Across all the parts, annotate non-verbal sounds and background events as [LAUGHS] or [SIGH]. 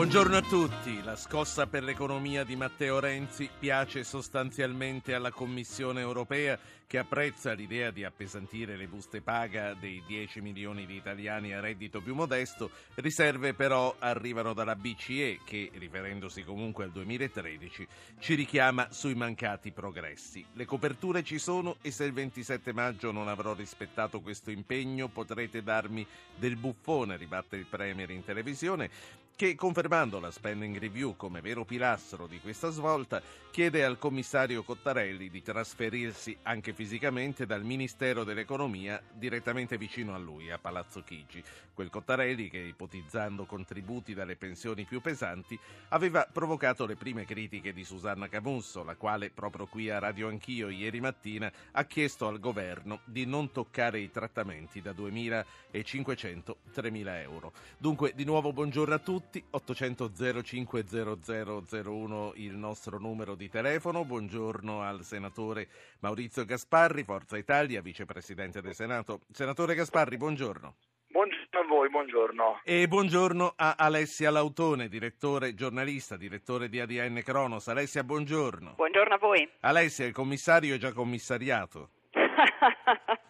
Buongiorno a tutti. La scossa per l'economia di Matteo Renzi piace sostanzialmente alla Commissione europea che apprezza l'idea di appesantire le buste paga dei 10 milioni di italiani a reddito più modesto. Riserve però arrivano dalla BCE che, riferendosi comunque al 2013, ci richiama sui mancati progressi. Le coperture ci sono e se il 27 maggio non avrò rispettato questo impegno potrete darmi del buffone, ribatte il Premier in televisione che, confermando la spending review come vero pilastro di questa svolta, chiede al commissario Cottarelli di trasferirsi anche fisicamente dal Ministero dell'Economia direttamente vicino a lui, a Palazzo Chigi. Quel Cottarelli che, ipotizzando contributi dalle pensioni più pesanti, aveva provocato le prime critiche di Susanna Camusso, la quale, proprio qui a Radio Anch'io ieri mattina, ha chiesto al governo di non toccare i trattamenti da 2.500 3.000 euro. Dunque, di nuovo buongiorno a tutti tutti, 800 05 0001 il nostro numero di telefono. Buongiorno al senatore Maurizio Gasparri, Forza Italia, vicepresidente del Senato. Senatore Gasparri, buongiorno. Buongiorno a voi, buongiorno. E buongiorno a Alessia Lautone, direttore giornalista, direttore di ADN Cronos. Alessia, buongiorno. Buongiorno a voi. Alessia, il commissario è già commissariato. [LAUGHS]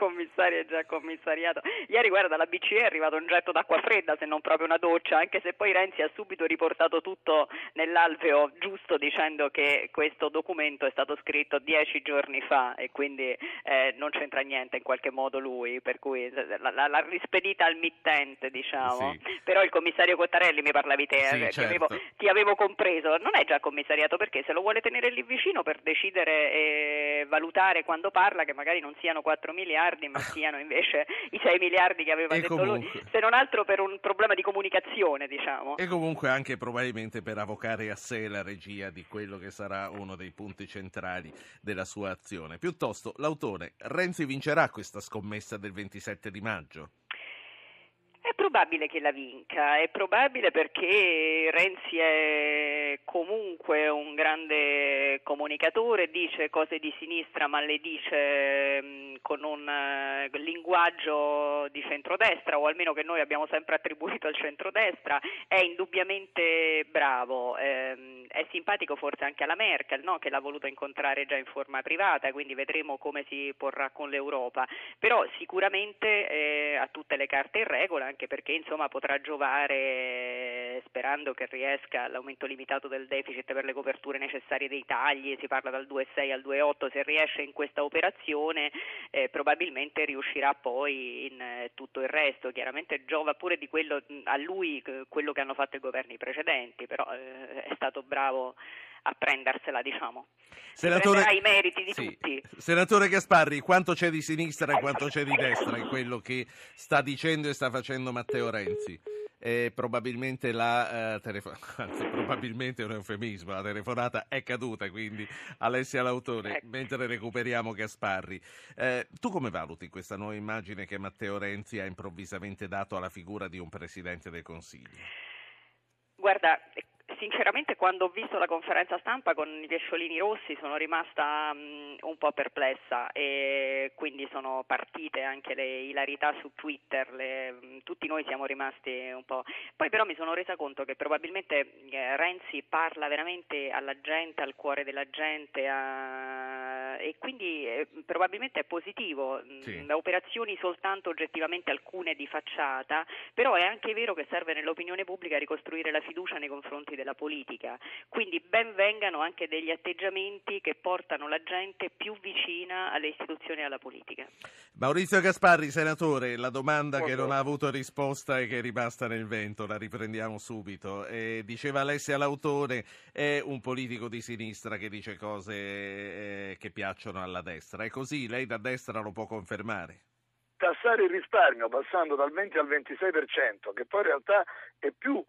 commissario è già commissariato. Ieri, guarda, la BCE è arrivato un getto d'acqua fredda, se non proprio una doccia, anche se poi Renzi ha subito riportato tutto nell'alveo giusto dicendo che questo documento è stato scritto dieci giorni fa e quindi eh, non c'entra niente in qualche modo lui, per cui l'ha rispedita al mittente, diciamo. Sì. Però il commissario Cottarelli mi parlavi te, sì, eh, certo. ti, avevo, ti, avevo, compreso, non è già commissariato perché se lo vuole tenere lì vicino per decidere e valutare quando parla che magari non siano 4 miliardi miliardi, ma siano invece i 6 miliardi che aveva e detto comunque... lui, se non altro per un problema di comunicazione, diciamo. E comunque anche probabilmente per avvocare a sé la regia di quello che sarà uno dei punti centrali della sua azione. Piuttosto, l'autore, Renzi vincerà questa scommessa del 27 di maggio? È probabile che la vinca, è probabile perché Renzi è comunque un grande comunicatore, dice cose di sinistra ma le dice mm, con un uh, linguaggio di centrodestra o almeno che noi abbiamo sempre attribuito al centrodestra, è indubbiamente bravo, eh, è simpatico forse anche alla Merkel no? che l'ha voluto incontrare già in forma privata, quindi vedremo come si porrà con l'Europa, però sicuramente eh, ha tutte le carte in regola anche perché insomma, potrà giovare sperando che riesca all'aumento limitato del deficit per le coperture necessarie dei tagli, si parla dal 2,6 al 2,8, se riesce in questa operazione eh, probabilmente riuscirà poi in eh, tutto il resto, chiaramente giova pure di quello, a lui quello che hanno fatto i governi precedenti, però eh, è stato bravo a prendersela, diciamo. Senatore, i meriti di sì. tutti. Senatore Gasparri, quanto c'è di sinistra e quanto c'è di destra in quello che sta dicendo e sta facendo Matteo Renzi? Eh, probabilmente la eh, telefonata, [LAUGHS] anzi probabilmente è un eufemismo, la telefonata è caduta, quindi Alessia Lautore, ecco. mentre recuperiamo Gasparri. Eh, tu come valuti questa nuova immagine che Matteo Renzi ha improvvisamente dato alla figura di un Presidente del Consiglio? Guarda, sinceramente quando ho visto la conferenza stampa con i pesciolini rossi sono rimasta um, un po' perplessa e quindi sono partite anche le ilarità su Twitter, le, um, tutti noi siamo rimasti un po'. Poi però mi sono resa conto che probabilmente eh, Renzi parla veramente alla gente, al cuore della gente a... e quindi eh, probabilmente è positivo, mm, sì. operazioni soltanto oggettivamente alcune di facciata, però è anche vero che serve nell'opinione pubblica ricostruire la fiducia nei confronti della politica. Quindi ben vengano anche degli atteggiamenti che portano la gente più vicina alle istituzioni e alla politica. Maurizio Gasparri, senatore, la domanda Buongiorno. che non ha avuto risposta e che è rimasta nel vento, la riprendiamo subito. Eh, diceva Alessia Lautore, è un politico di sinistra che dice cose eh, che piacciono alla destra. È così? Lei da destra lo può confermare? tassare il risparmio passando dal 20 al 26%, che poi in realtà è più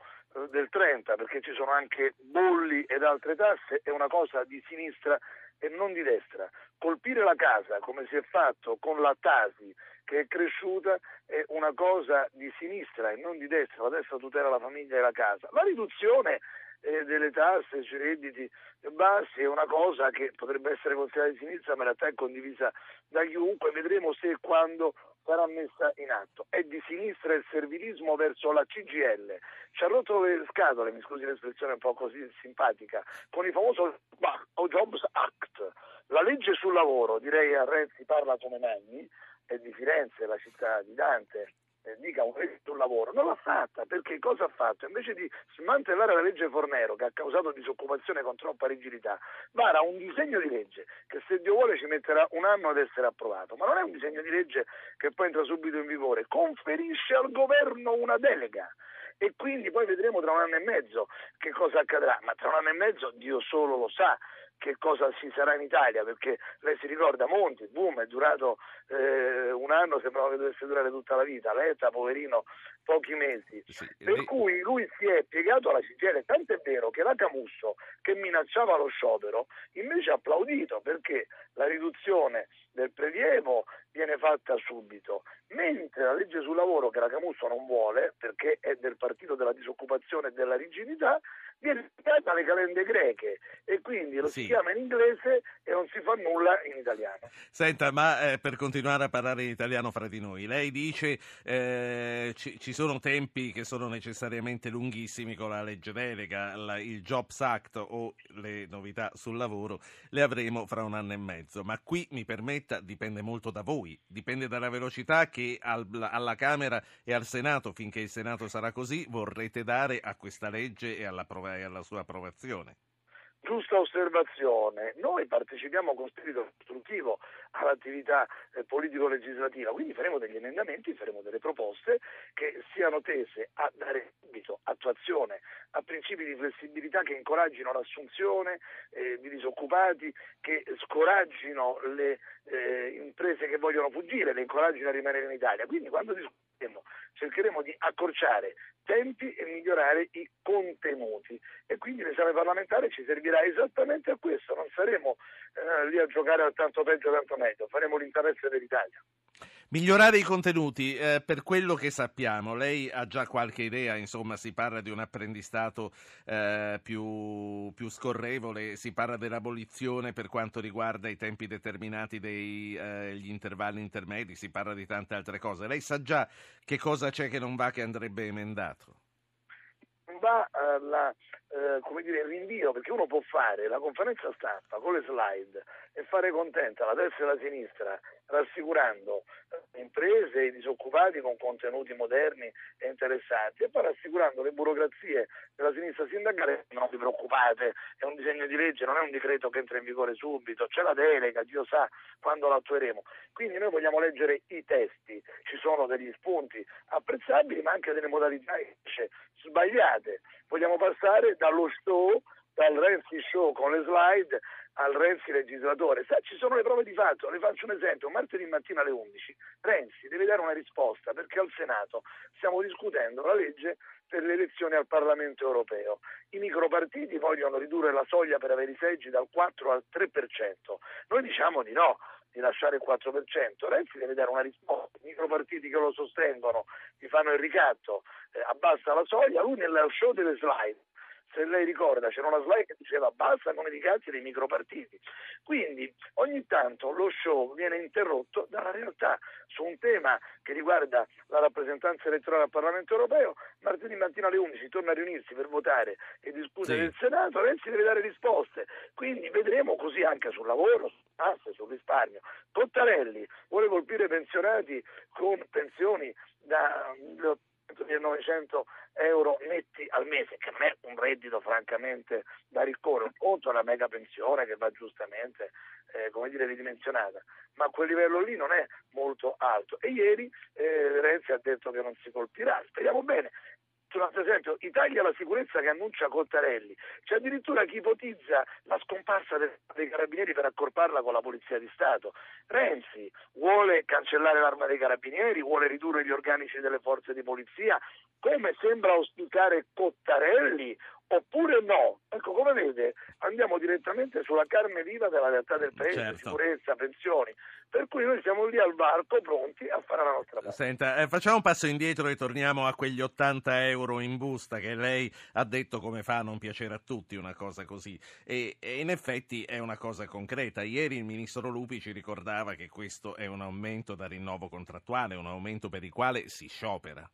del 30 perché ci sono anche bolli ed altre tasse, è una cosa di sinistra e non di destra. Colpire la casa, come si è fatto con la Tasi, che è cresciuta, è una cosa di sinistra e non di destra. La destra tutela la famiglia e la casa. La riduzione eh, delle tasse sui redditi bassi è una cosa che potrebbe essere considerata di sinistra, ma in realtà è condivisa da chiunque. Vedremo se e quando sarà messa in atto. È di sinistra il servilismo verso la CGL. Ci ha rotto le scatole, mi scusi l'espressione un po' così simpatica, con il famoso Jobs Act. La legge sul lavoro, direi a Renzi parla come Magni, è di Firenze, la città di Dante, eh, dica un legge sul lavoro, non l'ha fatta perché cosa ha fatto? Invece di smantellare la legge Fornero che ha causato disoccupazione con troppa rigidità, vara un disegno di legge che se Dio vuole ci metterà un anno ad essere approvato, ma non è un disegno di legge che poi entra subito in vigore, conferisce al governo una delega. E quindi poi vedremo tra un anno e mezzo che cosa accadrà, ma tra un anno e mezzo Dio solo lo sa che cosa ci sarà in Italia, perché lei si ricorda Monti, boom, è durato eh, un anno, sembrava che dovesse durare tutta la vita, Letta, poverino, pochi mesi. Sì, per lei... cui lui si è piegato alla CGL, tanto è vero che la Camusso, che minacciava lo sciopero, invece ha applaudito perché la riduzione del prelievo viene fatta subito, mentre la legge sul lavoro che la Camusso non vuole, perché è del partito della disoccupazione e della rigidità, viene applicata alle calende greche e quindi lo sì. si chiama in inglese e non si fa nulla in italiano. Senta, ma eh, per continuare a parlare in italiano fra di noi, lei dice eh, ci, ci, sono tempi che sono necessariamente lunghissimi con la legge delega, la, il Jobs Act o le novità sul lavoro le avremo fra un anno e mezzo, ma qui mi permetta dipende molto da voi, dipende dalla velocità che al, alla Camera e al Senato, finché il Senato sarà così, vorrete dare a questa legge e all'approvazione e alla sua approvazione. Giusta osservazione, noi partecipiamo con spirito costruttivo all'attività eh, politico-legislativa, quindi faremo degli emendamenti, faremo delle proposte che siano tese a dare subito attuazione a principi di flessibilità che incoraggino l'assunzione eh, di disoccupati, che scoraggino le eh, imprese che vogliono fuggire, le incoraggino a rimanere in Italia. Quindi quando discuteremo cercheremo di accorciare tempi e migliorare i contenuti. E quindi l'esame parlamentare ci servirà esattamente a questo, non saremo eh, lì a giocare al tanto peggio tanto meglio, faremo l'interesse dell'Italia. Migliorare i contenuti, eh, per quello che sappiamo, lei ha già qualche idea, insomma si parla di un apprendistato eh, più, più, scorrevole, si parla dell'abolizione per quanto riguarda i tempi determinati degli eh, intervalli intermedi, si parla di tante altre cose. Lei sa già che cosa c'è che non va che andrebbe emendato? Va alla eh, rinvio, perché uno può fare la conferenza stampa con le slide e fare contenta la destra e la sinistra, rassicurando eh, imprese e disoccupati con contenuti moderni e interessanti, e poi rassicurando le burocrazie della sinistra sindacale, non vi preoccupate, è un disegno di legge, non è un decreto che entra in vigore subito, c'è la delega, Dio sa quando lo attueremo. Quindi noi vogliamo leggere i testi, ci sono degli spunti apprezzabili, ma anche delle modalità invece sbagliate. Vogliamo passare dallo show, dal Renzi show con le slide al Renzi legislatore. Sa, ci sono le prove di fatto, le faccio un esempio, martedì mattina alle 11 Renzi deve dare una risposta perché al Senato stiamo discutendo la legge per le elezioni al Parlamento europeo. I micropartiti vogliono ridurre la soglia per avere i seggi dal 4 al 3%. Noi diciamo di no, di lasciare il 4%. Renzi deve dare una risposta. I micropartiti che lo sostengono gli fanno il ricatto, eh, abbassa la soglia, lui nel show delle slide se lei ricorda c'era una slide che diceva basta con i ricatti dei micropartiti. Quindi ogni tanto lo show viene interrotto dalla realtà su un tema che riguarda la rappresentanza elettorale al Parlamento europeo. Martedì mattina alle 11 torna a riunirsi per votare e discutere sì. del Senato, Renzi deve dare risposte. Quindi vedremo così anche sul lavoro, sul tasse, sul risparmio. Cottarelli vuole colpire i pensionati con pensioni da 900 euro netti al mese, che non è un reddito francamente da ricorrere, un conto alla mega pensione che va giustamente eh, come dire, ridimensionata, ma quel livello lì non è molto alto. E ieri eh, Renzi ha detto che non si colpirà, speriamo bene, un altro esempio, Italia la sicurezza che annuncia Cottarelli, c'è addirittura chi ipotizza la scomparsa dei carabinieri per accorparla con la Polizia di Stato. Renzi vuole cancellare l'arma dei carabinieri, vuole ridurre gli organici delle forze di polizia, come sembra auspicare Cottarelli oppure no? Ecco, come vede, andiamo direttamente sulla carne viva della realtà del paese, Certo. sicurezza, pensioni, per cui noi siamo lì al varco pronti a fare la nostra parte. Senta, eh, facciamo un passo indietro e torniamo a quegli 80 euro in busta che lei ha detto come fa a non piacere a tutti una cosa così. E, e in effetti è una cosa concreta. Ieri il ministro Lupi ci ricordava che questo è un aumento da rinnovo contrattuale, un aumento per il quale si sciopera.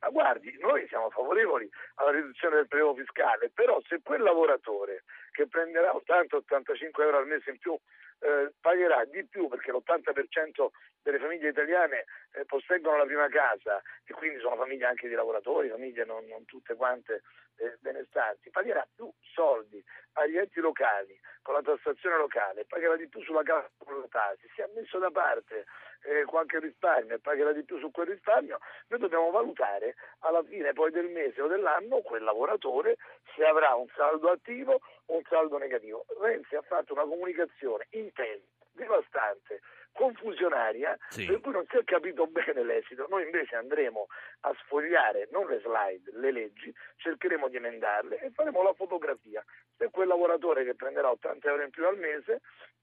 Ma guardi, noi siamo favorevoli alla riduzione del prelievo fiscale, però se quel lavoratore che prenderà 80-85 euro al mese in più eh, pagherà di più perché l'80% delle famiglie italiane eh, posseggono la prima casa e quindi sono famiglie anche di lavoratori, famiglie non, non tutte quante eh, benestanti, pagherà più soldi agli enti locali con la tassazione locale, pagherà di più sulla casa tassi, si è messo da parte eh, qualche risparmio e pagherà di più su quel risparmio, noi dobbiamo valutare alla fine poi del mese o dell'anno quel lavoratore se avrà un saldo attivo un saldo negativo. Renzi ha fatto una comunicazione intensa, devastante, confusionaria, Sì. per cui non si è capito bene l'esito. Noi invece andremo a sfogliare non le slide, le leggi, cercheremo di emendarle e faremo la fotografia. Se quel lavoratore che prenderà 80 euro in più al mese,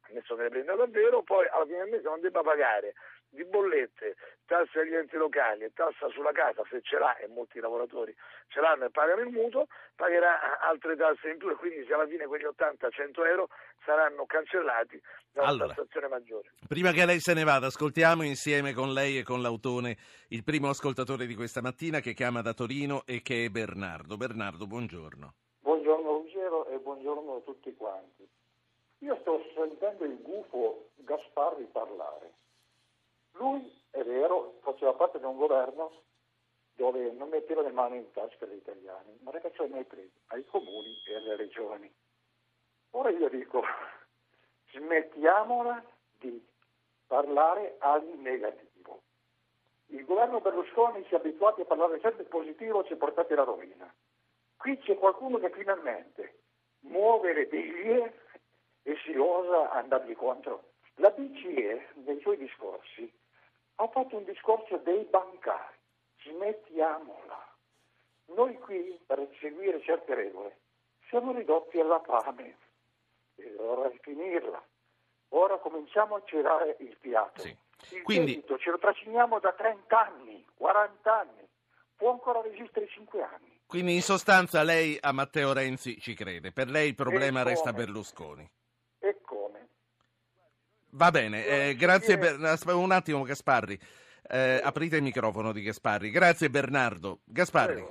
ammesso che ne prenda davvero, poi alla fine del mese non debba pagare di bollette, tasse agli enti locali e tassa sulla casa, se ce l'ha, e molti lavoratori ce l'hanno e pagano il mutuo, pagherà altre tasse in più e quindi se alla fine quegli 80-100 euro saranno cancellati da una Allora. tassazione maggiore. Prima che lei se ne vada, ascoltiamo insieme con lei e con l'autone il primo ascoltatore di questa mattina che chiama da Torino e che è Bernardo. Bernardo, buongiorno. Buongiorno Ruggero e buongiorno a tutti quanti. Io sto sentendo il gufo Gasparri parlare. Lui, è vero, faceva parte di un governo dove non metteva le mani in tasca agli italiani, ma le faceva ai, premi, ai comuni e alle regioni. Ora io dico, [LAUGHS] smettiamola di parlare al negativo. Il governo Berlusconi si è abituato a parlare sempre positivo ci ha portati alla rovina. Qui c'è qualcuno che finalmente muove le biglie e si osa andargli contro. La BCE nei suoi discorsi ha fatto un discorso dei bancari. Smettiamola. Noi qui, per seguire certe regole, siamo ridotti alla fame. È ora di finirla. Ora cominciamo a tirare il fiato. Sì. Il Quindi- debito ce lo trasciniamo da 30 anni, 40 anni. Può ancora resistere 5 anni. Quindi in sostanza lei a Matteo Renzi ci crede. Per lei il problema E resta? Berlusconi. Va bene, eh, grazie per... aspe- Un attimo Gasparri. Eh, aprite il microfono di Gasparri. Grazie Bernardo. Gasparri.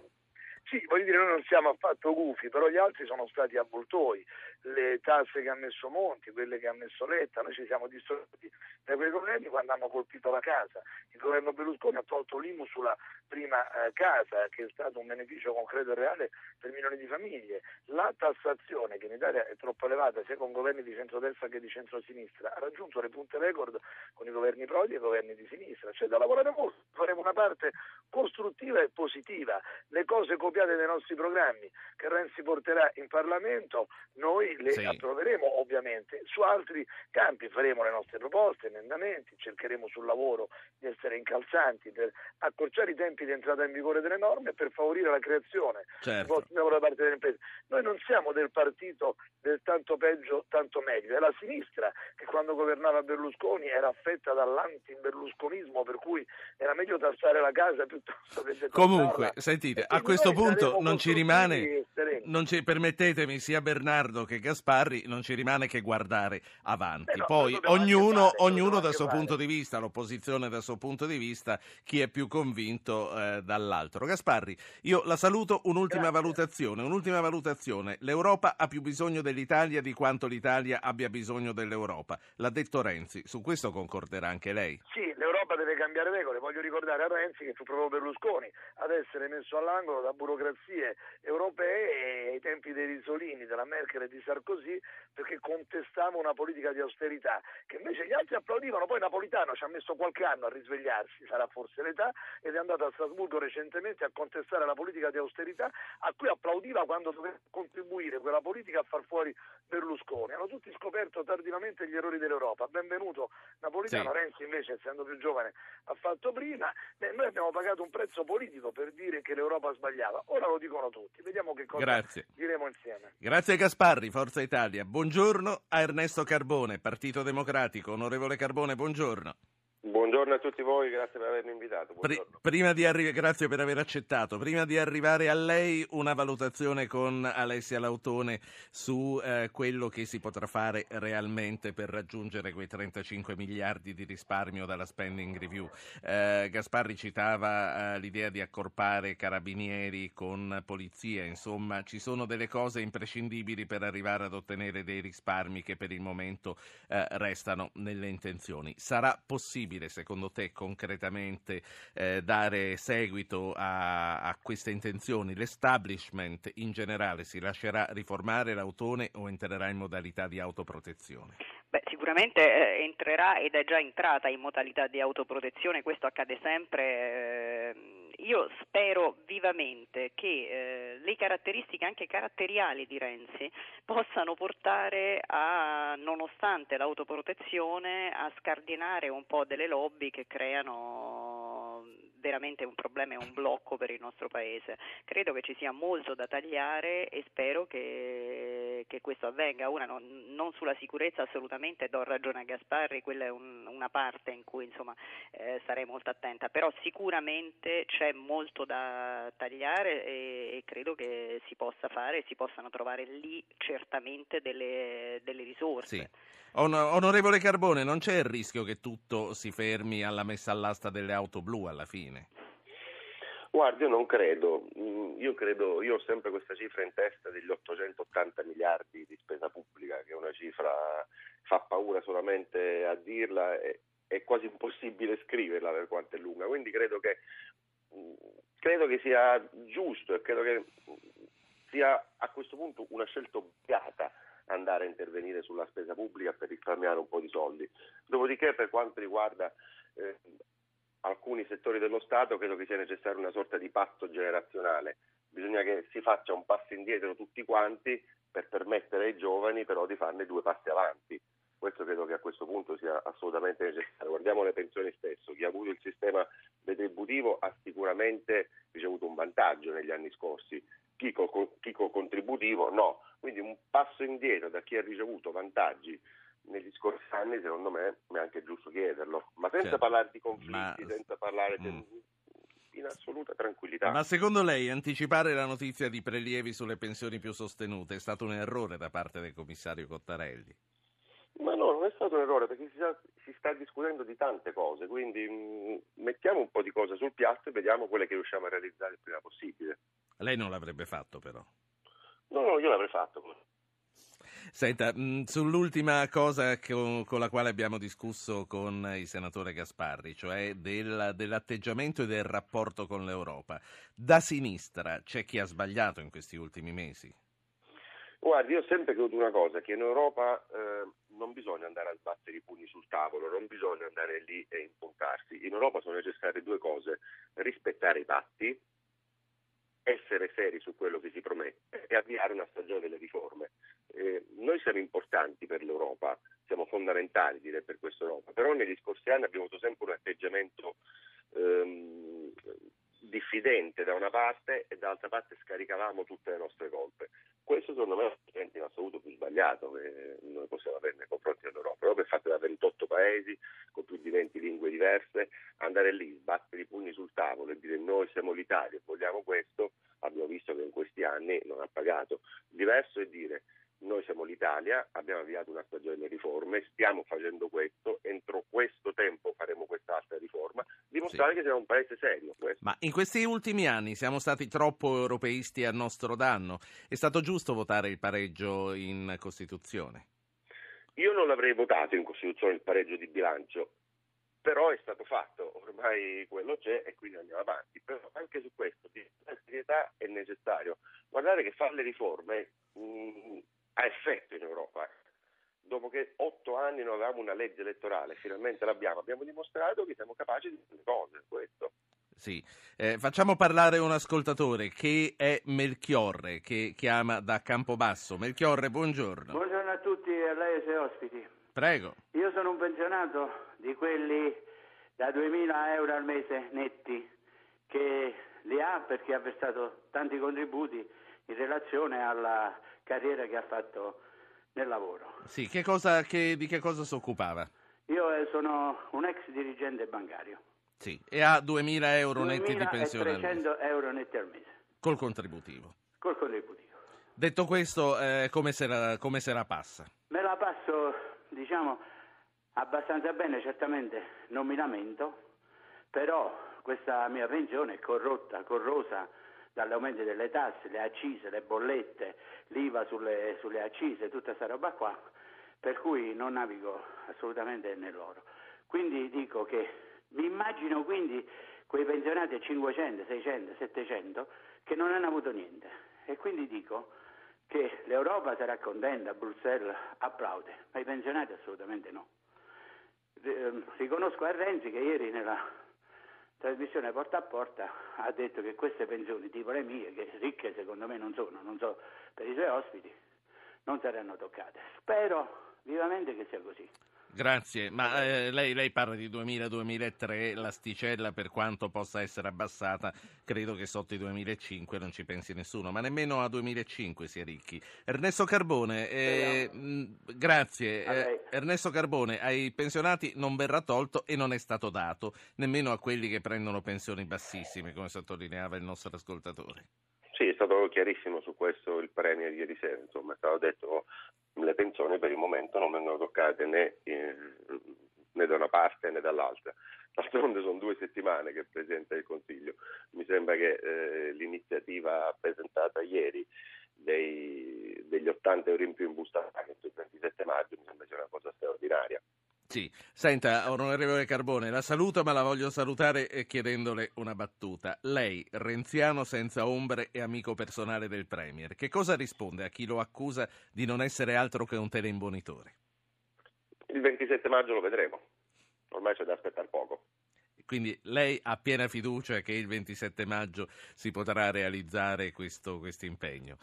Sì, voglio dire, noi non siamo affatto gufi, però gli altri sono stati avvoltoi. Le tasse che ha messo Monti, quelle che ha messo Letta, noi ci siamo distratti da quei governi quando hanno colpito la casa. Il governo Berlusconi ha tolto l'IMU sulla prima eh, casa, che è stato un beneficio concreto e reale per milioni di famiglie. La tassazione, che in Italia è troppo elevata sia con governi di centrodestra che di centrosinistra, ha raggiunto le punte record con i governi Prodi e i governi di sinistra. C'è da lavorare molto, faremo una parte costruttiva e positiva. Le cose copiate dai nostri programmi che Renzi porterà in Parlamento, noi le Sì. approveremo ovviamente. Su altri campi faremo le nostre proposte, emendamenti, cercheremo sul lavoro di essere incalzanti per accorciare i tempi di entrata in vigore delle norme e per favorire la creazione di Certo. posti di lavoro da parte delle imprese. Noi non siamo del partito del tanto peggio, tanto meglio, è la sinistra che quando governava Berlusconi era affetta dall'anti-berlusconismo, per cui era meglio tassare la casa piuttosto che. Comunque, sentite, a questo punto non ci rimane, non ci, permettetemi, sia Bernardo che Gasparri, non ci rimane che guardare avanti. Beh, no, Poi ognuno, fare, ognuno dal suo fare. punto di vista, l'opposizione dal suo punto di vista, chi è più convinto eh, dall'altro. Gasparri, io la saluto, un'ultima Grazie. valutazione, un'ultima valutazione. L'Europa ha più bisogno dell'Italia di quanto l'Italia abbia bisogno dell'Europa. L'ha detto Renzi, su questo concorderà anche lei. Sì, l'Europa deve cambiare regole. Voglio ricordare a Renzi che fu proprio Berlusconi ad essere messo all'angolo da burocrazie europee e ai tempi dei risolini, della Merkel e di Sarkozy perché contestava una politica di austerità che invece gli altri applaudivano, poi Napolitano ci ha messo qualche anno a risvegliarsi, sarà forse l'età, ed è andato a Strasburgo recentemente a contestare la politica di austerità a cui applaudiva quando doveva contribuire quella politica a far fuori Berlusconi. Hanno tutti scoperto tardivamente gli errori dell'Europa. Benvenuto Napolitano, sì. Renzi invece essendo più giovane ha fatto prima. Beh, noi abbiamo pagato un prezzo politico per dire che l'Europa sbagliava, ora lo dicono tutti, vediamo che cosa Grazie. diremo insieme. Grazie Gasparri, Forza Italia. Buongiorno a Ernesto Carbone, Partito Democratico. Onorevole Carbone, buongiorno. Buongiorno a tutti voi, grazie per avermi invitato. Prima di arri- grazie per aver accettato. Prima di arrivare a lei, una valutazione con Alessia Lautone su eh, quello che si potrà fare realmente per raggiungere quei 35 miliardi di risparmio dalla spending review. Eh, Gasparri citava eh, l'idea di accorpare carabinieri con polizia, insomma, ci sono delle cose imprescindibili per arrivare ad ottenere dei risparmi che per il momento eh, restano nelle intenzioni. Sarà possibile? Secondo te, concretamente eh, dare seguito a, a, queste intenzioni? L'establishment in generale si lascerà riformare l'autone o entrerà in modalità di autoprotezione? Beh, sicuramente eh, entrerà ed è già entrata in modalità di autoprotezione, questo accade sempre. Eh, io spero vivamente che eh, le caratteristiche anche caratteriali di Renzi possano portare a, nonostante l'autoprotezione, a scardinare un po' delle lobby che creano veramente un problema e un blocco per il nostro Paese. Credo che ci sia molto da tagliare e spero che, che questo avvenga. Una, non, non, sulla sicurezza assolutamente do ragione a Gasparri, quella è un, una parte in cui insomma, eh, starei molto attenta, però sicuramente c'è molto da tagliare e, e credo che si possa fare si possano trovare lì certamente delle, delle risorse. Sì. Onorevole Carbone, non c'è il rischio che tutto si fermi alla messa all'asta delle auto blu alla fine? Guardi, io non credo. Mm, io credo, io ho sempre questa cifra in testa degli 880 miliardi di spesa pubblica, che è una cifra fa paura solamente a dirla, è, è quasi impossibile scriverla per quanto è lunga. Quindi credo che, credo che sia giusto e credo che sia a questo punto una scelta obbligata andare a intervenire sulla spesa pubblica per risparmiare un po' di soldi. Dopodiché per quanto riguarda eh, alcuni settori dello Stato credo che sia necessaria una sorta di patto generazionale. Bisogna che si faccia un passo indietro tutti quanti per permettere ai giovani però di farne due passi avanti. Questo credo che a questo punto sia assolutamente necessario. Guardiamo le pensioni stesso. Chi ha avuto il sistema retributivo ha sicuramente ricevuto un vantaggio negli anni scorsi. Chi col contributivo no. Quindi un passo indietro da chi ha ricevuto vantaggi negli scorsi anni, secondo me, è anche giusto chiederlo, ma senza certo. parlare di conflitti, ma... senza parlare di... Mm. in assoluta tranquillità. Ma secondo lei anticipare la notizia di prelievi sulle pensioni più sostenute è stato un errore da parte del commissario Cottarelli? Ma no, non è stato un errore perché si sta, si sta discutendo di tante cose, quindi mh, mm, mettiamo un po' di cose sul piatto e vediamo quelle che riusciamo a realizzare il prima possibile. Lei non l'avrebbe fatto però? No, no, io l'avrei fatto. Senta, mh, sull'ultima cosa con, con, la quale abbiamo discusso con il senatore Gasparri, cioè del, dell'atteggiamento e del rapporto con l'Europa, da sinistra c'è chi ha sbagliato in questi ultimi mesi? Guardi, io ho sempre creduto una cosa, che in Europa eh, non bisogna andare a sbattere i pugni sul tavolo, non bisogna andare lì e impuntarsi. In Europa sono necessarie due cose, rispettare i patti essere seri su quello che si promette e avviare una stagione delle riforme. Eh, noi siamo importanti per l'Europa, siamo fondamentali direi per questa Europa, però negli scorsi anni abbiamo avuto sempre un atteggiamento ehm, diffidente da una parte e dall'altra parte scaricavamo tutte le nostre colpe. Questo secondo me è l'atteggiamento in assoluto più sbagliato che noi possiamo avere nei confronti dell'Europa. L'Europa è fatta da 28 paesi con più di 20 lingue diverse, andare lì, sbattere i pugni sul tavolo e dire noi siamo l'Italia e vogliamo questo, abbiamo visto che in questi anni non ha pagato. Diverso è dire noi siamo l'Italia, abbiamo avviato una stagione di riforme, stiamo facendo questo, entro questo tempo faremo quest'altra riforma, dimostrare sì. che siamo un paese serio. Questo. Ma in questi ultimi anni siamo stati troppo europeisti a nostro danno. È stato giusto votare il pareggio in Costituzione? Io non l'avrei votato in Costituzione il pareggio di bilancio, però è stato fatto, ormai quello c'è e quindi andiamo avanti. Però anche su questo, la serietà è necessario. Guardate che fare le riforme mh, mm, ha effetto in Europa. Dopo che otto anni non avevamo una legge elettorale, finalmente l'abbiamo, abbiamo dimostrato che siamo capaci di fare cose, questo. Sì, eh, facciamo parlare un ascoltatore che è Melchiorre, che chiama da Campobasso. Melchiorre, buongiorno. Buongiorno a tutti e a lei e ai suoi ospiti. Prego. Io sono un pensionato di quelli da 2.000 euro al mese netti che li ha perché ha versato tanti contributi in relazione alla carriera che ha fatto nel lavoro. Sì, che cosa, che, di che cosa si occupava? Io eh, sono un ex dirigente bancario. Sì, e ha 2.000 euro netti di pensione al mese. 2.300 euro netti al mese, Col contributivo. col contributivo. Detto questo, eh, come, se la, come se la passa? Me la passo, diciamo, abbastanza bene, certamente non mi lamento, però questa mia pensione è corrotta, corrosa dall'aumento delle tasse, le accise, le bollette, l'IVA sulle, sulle accise, tutta questa roba qua, per cui non navigo assolutamente nell'oro. Quindi dico che mi immagino quindi quei pensionati a 500, 600, 700 che non hanno avuto niente e quindi dico che l'Europa sarà contenta, Bruxelles applaude, ma i pensionati assolutamente no. Eh, Riconosco a Renzi che ieri nella trasmissione porta a porta ha detto che queste pensioni tipo le mie, che ricche secondo me non sono, non so per i suoi ospiti, non saranno toccate. Spero vivamente che sia così. Grazie, ma eh, lei, lei parla di 2000-2003, l'asticella per quanto possa essere abbassata, credo che sotto i 2005 non ci pensi nessuno, ma nemmeno a 2005 si è ricchi. Ernesto Carbone, eh, mh, grazie. A lei. Eh, Ernesto Carbone, ai pensionati non verrà tolto e non è stato dato, nemmeno a quelli che prendono pensioni bassissime, come sottolineava il nostro ascoltatore. Sì, è stato chiarissimo su questo il Premier ieri sera, insomma, è stato detto le pensioni per il momento non vengono toccate né, eh, né da una parte né dall'altra. D'altronde sono due settimane che è Presidente del Consiglio. Mi sembra che eh, l'iniziativa presentata ieri dei, degli 80 euro in più in busta paga il 27 maggio mi sembra sia una cosa straordinaria. Sì, senta, onorevole Carbone, la saluto ma la voglio salutare eh, chiedendole una battuta. Lei, renziano senza ombre e amico personale del Premier, che cosa risponde a chi lo accusa di non essere altro che un teleimbonitore? Il 27 maggio lo vedremo, ormai c'è da aspettare poco. Quindi lei ha piena fiducia che il 27 maggio si potrà realizzare questo impegno.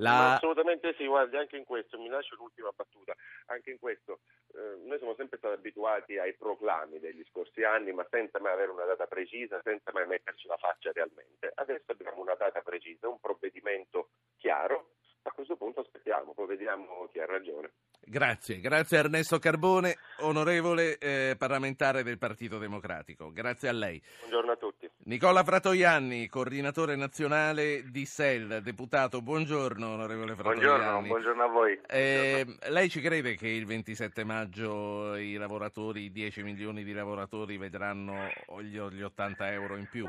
La... assolutamente sì, guardi, anche in questo, mi lascio l'ultima battuta, anche in questo, eh, noi siamo sempre stati abituati ai proclami degli scorsi anni, ma senza mai avere una data precisa, senza mai metterci la faccia realmente. Adesso abbiamo una data precisa, un provvedimento chiaro, a questo punto aspettiamo, poi vediamo chi ha ragione. Grazie, grazie Ernesto Carbone, onorevole eh, parlamentare del Partito Democratico. Grazie a lei. Buongiorno a tutti. Nicola Fratoianni, coordinatore nazionale di SEL, deputato. Buongiorno, onorevole Fratoianni. Buongiorno, buongiorno a voi. Eh, lei ci crede che il 27 maggio i lavoratori, i 10 milioni di lavoratori vedranno gli, gli 80 euro in più?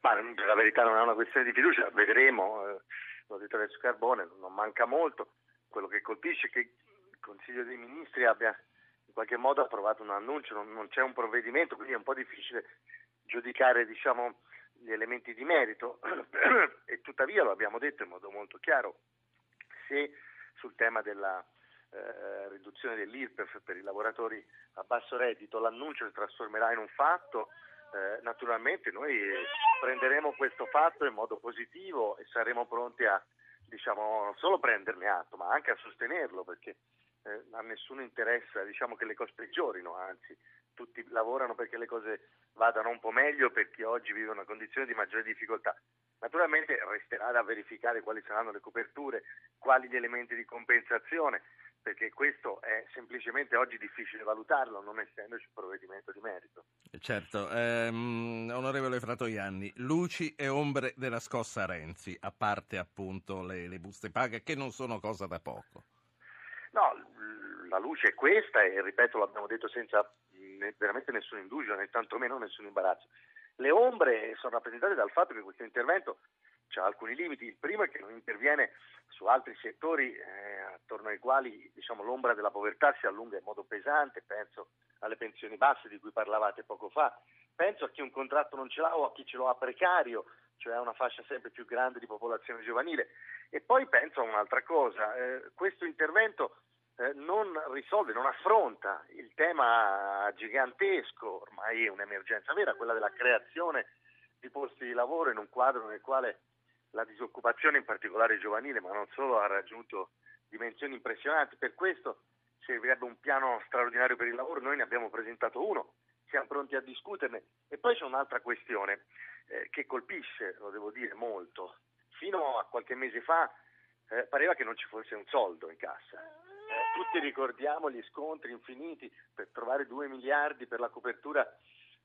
Ma per la verità non è una questione di fiducia, vedremo. L'ho detto adesso Carbone, non manca molto. Quello che colpisce è che il Consiglio dei Ministri abbia in qualche modo approvato un annuncio, non, non c'è un provvedimento, quindi è un po' difficile giudicare diciamo, gli elementi di merito. [CLEARS THROAT] e tuttavia lo abbiamo detto in modo molto chiaro, se sul tema della eh, riduzione dell'IRPEF per i lavoratori a basso reddito l'annuncio si trasformerà in un fatto, eh, naturalmente noi prenderemo questo fatto in modo positivo e saremo pronti a diciamo, non solo prenderne atto, ma anche a sostenerlo, perché eh, a nessuno interessa diciamo, che le cose peggiorino, anzi tutti lavorano perché le cose vadano un po' meglio per chi oggi vive una condizione di maggiore difficoltà. Naturalmente resterà da verificare quali saranno le coperture, quali gli elementi di compensazione, perché questo è semplicemente oggi difficile valutarlo, non essendoci un provvedimento di merito. Certo, ehm, onorevole Fratoianni, luci e ombre della scossa Renzi, a parte appunto le, le buste paga, che non sono cosa da poco. No, la luce è questa e ripeto, l'abbiamo detto senza veramente nessun indugio, né tantomeno nessun imbarazzo. Le ombre sono rappresentate dal fatto che questo intervento ha alcuni limiti. Il primo è che non interviene su altri settori eh, attorno ai quali diciamo, l'ombra della povertà si allunga in modo pesante, penso alle pensioni basse di cui parlavate poco fa, penso a chi un contratto non ce l'ha o a chi ce lo ha precario, cioè a una fascia sempre più grande di popolazione giovanile. E poi penso a un'altra cosa, eh, questo intervento eh, non risolve, non affronta il tema gigantesco, ormai è un'emergenza vera, quella della creazione di posti di lavoro in un quadro nel quale la disoccupazione, in particolare giovanile, ma non solo, ha raggiunto dimensioni impressionanti. Per questo servirebbe un piano straordinario per il lavoro, noi ne abbiamo presentato uno, siamo pronti a discuterne. E poi c'è un'altra questione eh, che colpisce, lo devo dire, molto. Fino a qualche mese fa eh, pareva che non ci fosse un soldo in cassa. Eh, tutti ricordiamo gli scontri infiniti per trovare 2 miliardi per la copertura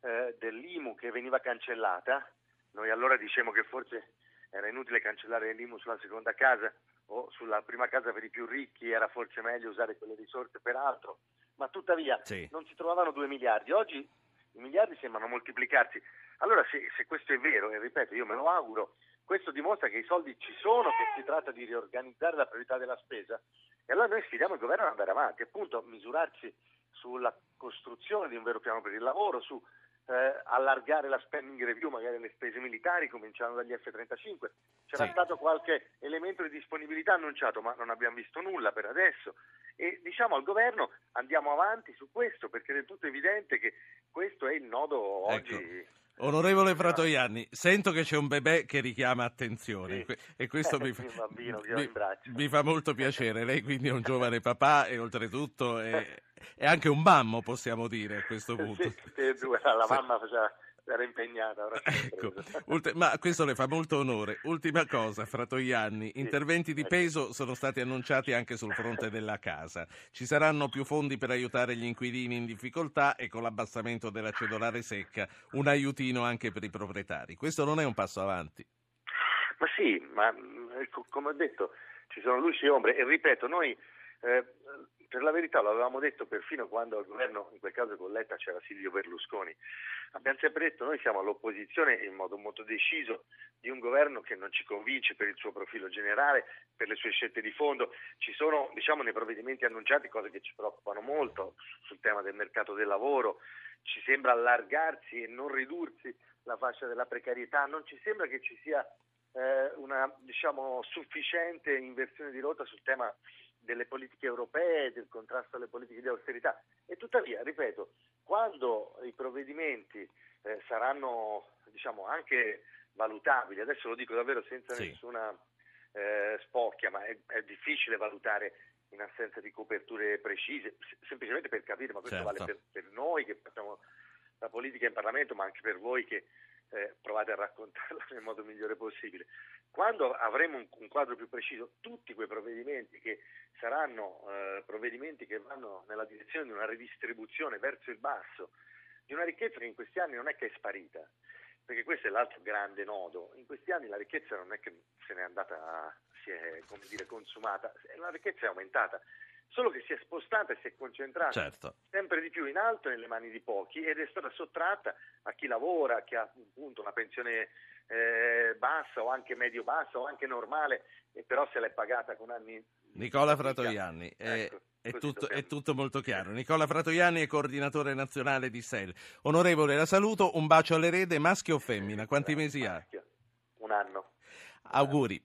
eh, dell'IMU che veniva cancellata. Noi allora dicevamo che forse era inutile cancellare l'IMU sulla seconda casa o sulla prima casa per i più ricchi, era forse meglio usare quelle risorse per altro, ma tuttavia sì. non si trovavano 2 miliardi. Oggi i miliardi sembrano moltiplicarsi. Allora se, se questo è vero, e ripeto, io me lo auguro, questo dimostra che i soldi ci sono, che si tratta di riorganizzare la priorità della spesa e allora noi sfidiamo il governo ad andare avanti, appunto misurarsi sulla costruzione di un vero piano per il lavoro, su eh, allargare la spending review magari alle spese militari, cominciando dagli F-35. C'era sì. stato qualche elemento di disponibilità annunciato, ma non abbiamo visto nulla per adesso. E diciamo al governo andiamo avanti su questo, perché è del tutto evidente che questo è il nodo ecco. Onorevole Fratoianni, sento che c'è un bebè che richiama attenzione sì. e questo mi fa, mi, mi fa, molto piacere. Lei quindi è un giovane papà e oltretutto è, [LAUGHS] è anche un mammo, possiamo dire a questo punto. Sì, tutte e due, la mamma faceva era impegnata. Ecco. [LAUGHS] ma questo le fa molto onore. Ultima cosa, Fratoianni, interventi di ecco. peso sono stati annunciati anche sul fronte della casa. Ci saranno più fondi per aiutare gli inquilini in difficoltà e con l'abbassamento della cedolare secca un aiutino anche per i proprietari. Questo non è un passo avanti. Ma sì, ma ecco, come ho detto, ci sono luci e ombre e ripeto, noi eh, per la verità lo avevamo detto perfino quando al governo, in quel caso con Letta c'era Silvio Berlusconi, abbiamo sempre detto noi siamo all'opposizione in modo molto deciso di un governo che non ci convince per il suo profilo generale, per le sue scelte di fondo, ci sono diciamo nei provvedimenti annunciati cose che ci preoccupano molto sul tema del mercato del lavoro, ci sembra allargarsi e non ridursi la fascia della precarietà, non ci sembra che ci sia eh, una diciamo, sufficiente inversione di rotta sul tema delle politiche europee, del contrasto alle politiche di austerità. E tuttavia, ripeto, quando i provvedimenti eh, saranno diciamo, anche valutabili, adesso lo dico davvero senza sì. nessuna eh, spocchia, ma è, è, difficile valutare in assenza di coperture precise, semplicemente per capire, ma questo certo. vale per, per noi che facciamo la politica in Parlamento, ma anche per voi che eh, provate a raccontarla nel modo migliore possibile. Quando avremo un, un, quadro più preciso, tutti quei provvedimenti che saranno eh, provvedimenti che vanno nella direzione di una redistribuzione verso il basso, di una ricchezza che in questi anni non è che è sparita, perché questo è l'altro grande nodo. In questi anni la ricchezza non è che se n'è andata, si è dire, consumata, la ricchezza è aumentata solo che si è spostata e si è concentrata certo. sempre di più in alto nelle mani di pochi ed è stata sottratta a chi lavora, chi ha appunto una pensione eh, bassa o anche medio-bassa o anche normale, e però se l'è pagata con anni... Nicola Fratoianni, è, ecco, è, tutto, è, tutto, molto chiaro. Nicola Fratoianni è coordinatore nazionale di SEL. Onorevole, la saluto, un bacio all'erede, maschio o femmina? Quanti mesi ha? Un anno. Auguri.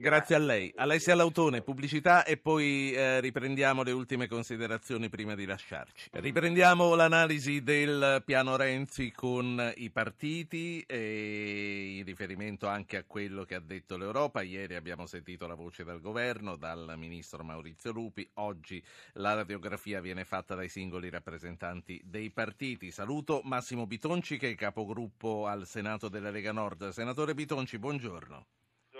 Grazie a lei. Alessia Lautone, pubblicità e poi eh, riprendiamo le ultime considerazioni prima di lasciarci. Riprendiamo l'analisi del piano Renzi con i partiti e in riferimento anche a quello che ha detto l'Europa. Ieri abbiamo sentito la voce dal governo, dal ministro Maurizio Lupi. Oggi la radiografia viene fatta dai singoli rappresentanti dei partiti. Saluto Massimo Bitonci che è capogruppo al Senato della Lega Nord. Senatore Bitonci, buongiorno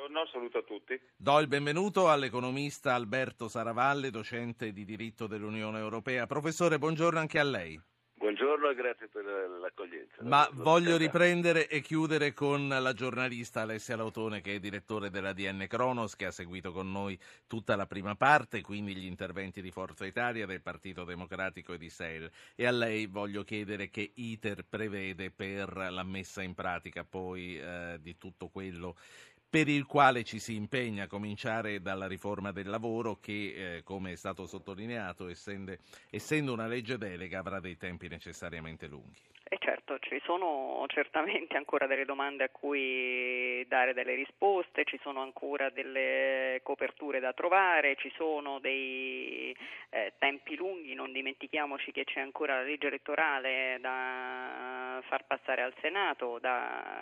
buongiorno, saluto a tutti. Do il benvenuto all'economista Alberto Saravalle, docente di diritto dell'Unione Europea. Professore, buongiorno anche a lei. Buongiorno e grazie per l'accoglienza. Ma voglio riprendere e chiudere con la giornalista Alessia Lautone, che è direttore della DN Cronos, che ha seguito con noi tutta la prima parte, quindi gli interventi di Forza Italia, del Partito Democratico e di SEL. E a lei voglio chiedere che ITER prevede per la messa in pratica poi eh, di tutto quello per il quale ci si impegna a cominciare dalla riforma del lavoro che, eh, come è stato sottolineato, essendo, essendo una legge delega avrà dei tempi necessariamente lunghi. E certo, ci sono certamente ancora delle domande a cui dare delle risposte, ci sono ancora delle coperture da trovare, ci sono dei eh, tempi lunghi, non dimentichiamoci che c'è ancora la legge elettorale da far passare al Senato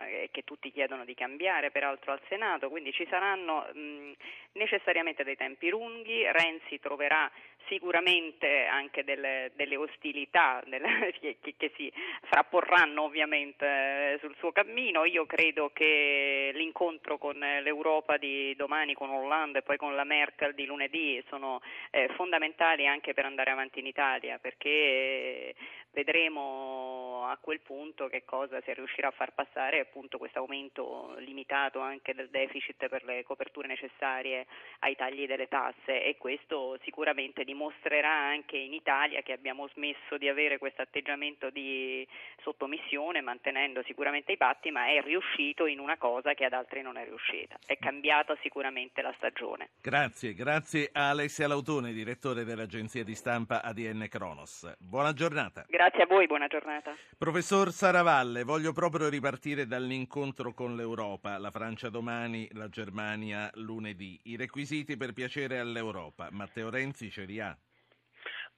e che tutti chiedono di cambiare peraltro al Senato, quindi ci saranno mh, necessariamente dei tempi lunghi, Renzi troverà sicuramente anche delle, delle ostilità delle, [LAUGHS] che, che, si frapporranno ovviamente eh, sul suo cammino. Io credo che l'incontro con l'Europa di domani, con Hollande e poi con la Merkel di lunedì sono eh, fondamentali anche per andare avanti in Italia perché vedremo a quel punto che cosa si riuscirà a far passare appunto questo aumento limitato anche del deficit per le coperture necessarie ai tagli delle tasse e questo sicuramente dimostrerà anche in Italia che abbiamo smesso di avere questo atteggiamento di sottomissione mantenendo sicuramente i patti ma è riuscito in una cosa che ad altri non è riuscita. È cambiata sicuramente la stagione. Grazie, grazie a Alessia Lautone, direttore dell'agenzia di stampa ADN Kronos. Buona giornata. Grazie. Grazie a voi, buona giornata. Professor Saravalle, voglio proprio ripartire dall'incontro con l'Europa, la Francia domani, la Germania lunedì. I requisiti per piacere all'Europa, Matteo Renzi ce li ha?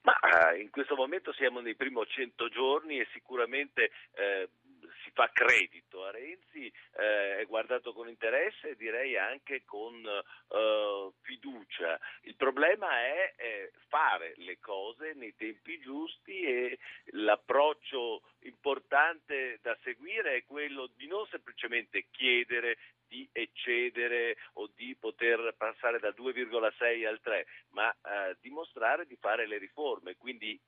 Ma eh, in questo momento siamo nei primi 100 giorni e sicuramente eh, si fa credito a Renzi, eh, è guardato con interesse e direi anche con eh, fiducia. Il problema è eh, fare le cose nei tempi giusti e l'approccio importante da seguire è quello di non semplicemente chiedere di eccedere o di poter passare dal 2,6 al 3, ma eh, dimostrare di fare le riforme. Quindi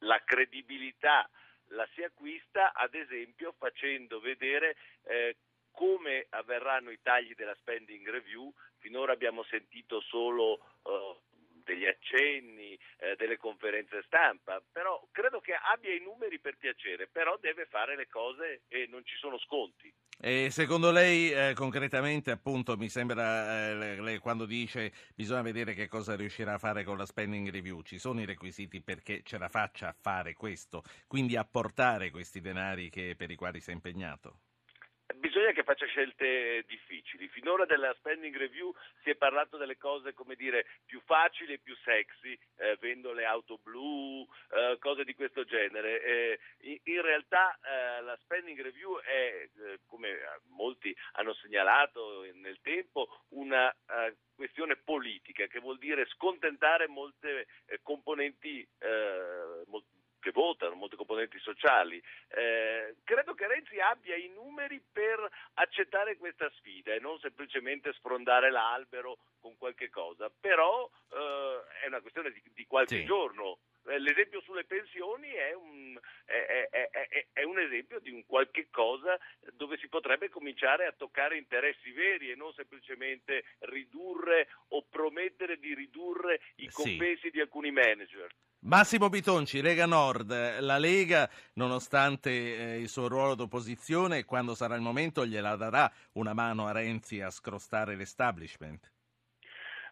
la credibilità la si acquista ad esempio facendo vedere eh, come avverranno i tagli della spending review. Finora abbiamo sentito solo eh, degli accenni, eh, delle conferenze stampa, però credo che abbia i numeri per piacere, però deve fare le cose e non ci sono sconti. E secondo lei eh, concretamente appunto mi sembra eh, lei, quando dice bisogna vedere che cosa riuscirà a fare con la spending review, ci sono i requisiti perché ce la faccia a fare questo, quindi a portare questi denari che, per i quali si è impegnato? Bisogna che faccia scelte difficili. Finora della spending review si è parlato delle cose, come dire, più facili e più sexy, eh, vendo le auto blu, eh, cose di questo genere. Eh, in, in, realtà eh, la spending review è, eh, come molti hanno segnalato nel tempo, una uh, questione politica, che vuol dire scontentare molte componenti, molti che votano, molte componenti sociali. Eh, credo che Renzi abbia i numeri per accettare questa sfida e non semplicemente sfrondare l'albero con qualche cosa, però eh, è una questione di, di qualche sì. giorno. Eh, l'esempio sulle pensioni è un, è, è, è, è un, esempio di un qualche cosa dove si potrebbe cominciare a toccare interessi veri e non semplicemente ridurre o promettere di ridurre i compensi sì. di alcuni manager. Massimo Bitonci, Lega Nord, la Lega, nonostante eh, il suo ruolo d'opposizione, quando sarà il momento gliela darà una mano a Renzi a scrostare l'establishment?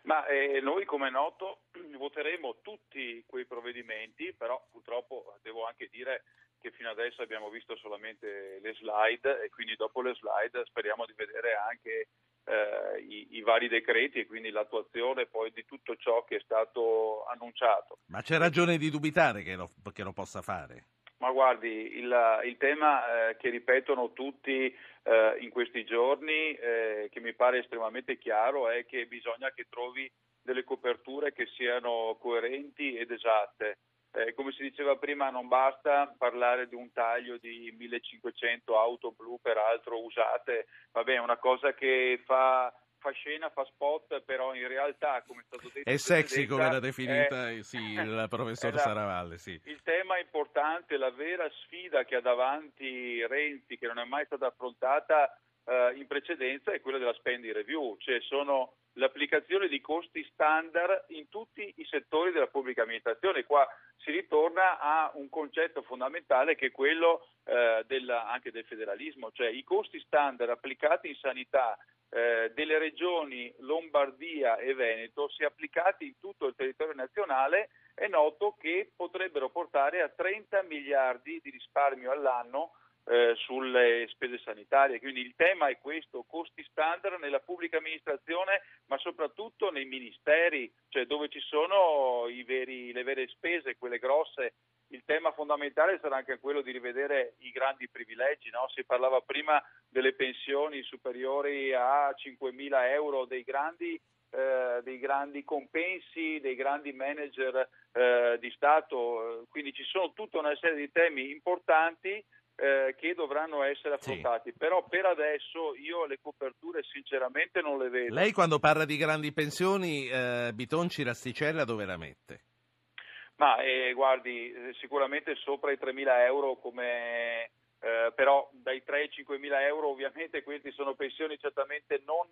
Ma eh, noi, come è noto, [CLEARS THROAT] voteremo tutti quei provvedimenti, però purtroppo devo anche dire che fino adesso abbiamo visto solamente le slide e quindi dopo le slide speriamo di vedere anche eh, i, i, vari decreti e quindi l'attuazione poi di tutto ciò che è stato annunciato. Ma c'è ragione di dubitare che lo, che lo possa fare? Ma guardi, il, il tema eh, che ripetono tutti eh, in questi giorni, eh, che mi pare estremamente chiaro, è che bisogna che trovi delle coperture che siano coerenti ed esatte. Eh, come si diceva prima, non basta parlare di un taglio di 1500 auto blu, peraltro usate, vabbè, è una cosa che fa, fa scena, fa spot, però in realtà, come è stato detto... È sexy come l'ha definita è, sì, [LAUGHS] il professor la, Saravalle, sì. Il tema importante, la vera sfida che ha davanti Renzi, che non è mai stata affrontata eh, in precedenza, è quella della spending review, cioè sono l'applicazione di costi standard in tutti i settori della pubblica amministrazione. Qua si ritorna a un concetto fondamentale che è quello eh, della, anche del federalismo, cioè i costi standard applicati in sanità eh, delle regioni Lombardia e Veneto, se applicati in tutto il territorio nazionale, è noto che potrebbero portare a 30 miliardi di risparmio all'anno eh, sulle spese sanitarie. Quindi il tema è questo, costi standard nella pubblica amministrazione, ma soprattutto nei ministeri, cioè dove ci sono veri, le vere spese, quelle grosse. Il tema fondamentale sarà anche quello di rivedere i grandi privilegi. No? Si parlava prima delle pensioni superiori a 5.000 euro, dei grandi eh, dei grandi compensi, dei grandi manager eh, di Stato, quindi ci sono tutta una serie di temi importanti eh, che dovranno essere affrontati. Sì. Però per adesso io le coperture sinceramente non le vedo. Lei quando parla di grandi pensioni, eh, Bitonci Rasticella dove la mette? Ma eh, guardi, eh, sicuramente sopra i 3.000 euro come... Eh, però dai 3 ai 5 mila euro ovviamente queste sono pensioni certamente non,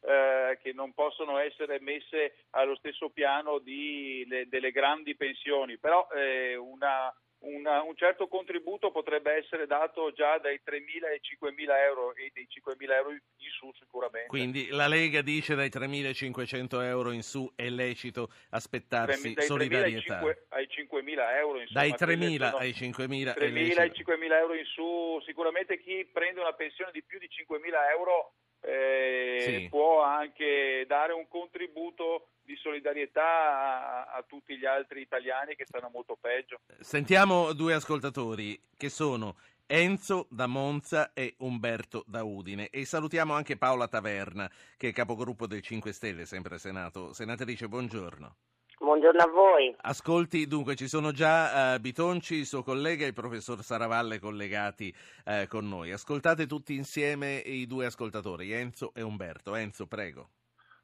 eh, che non possono essere messe allo stesso piano di, le, delle grandi pensioni, però eh, una, una, un certo contributo potrebbe essere dato già dai 3.000 ai 5.000 euro e dei 5.000 euro in su sicuramente. Quindi la Lega dice dai 3.500 euro in su è lecito aspettarsi 3, solidarietà. Ai 5.000 euro in su. Dai 3.000 ai 5.000 3.000 ai 5.000 euro in su, sicuramente chi prende una pensione di più di 5.000 euro eh, sì. può anche dare un contributo di solidarietà a, a, tutti gli altri italiani che stanno molto peggio. Sentiamo due ascoltatori che sono Enzo da Monza e Umberto da Udine e salutiamo anche Paola Taverna che è capogruppo del 5 Stelle, sempre Senato. Senatrice, buongiorno. Buongiorno a voi. Ascolti, dunque, ci sono già uh, Bitonci, il suo collega e il professor Saravalle collegati uh, con noi. Ascoltate tutti insieme i due ascoltatori, Enzo e Umberto. Enzo, prego.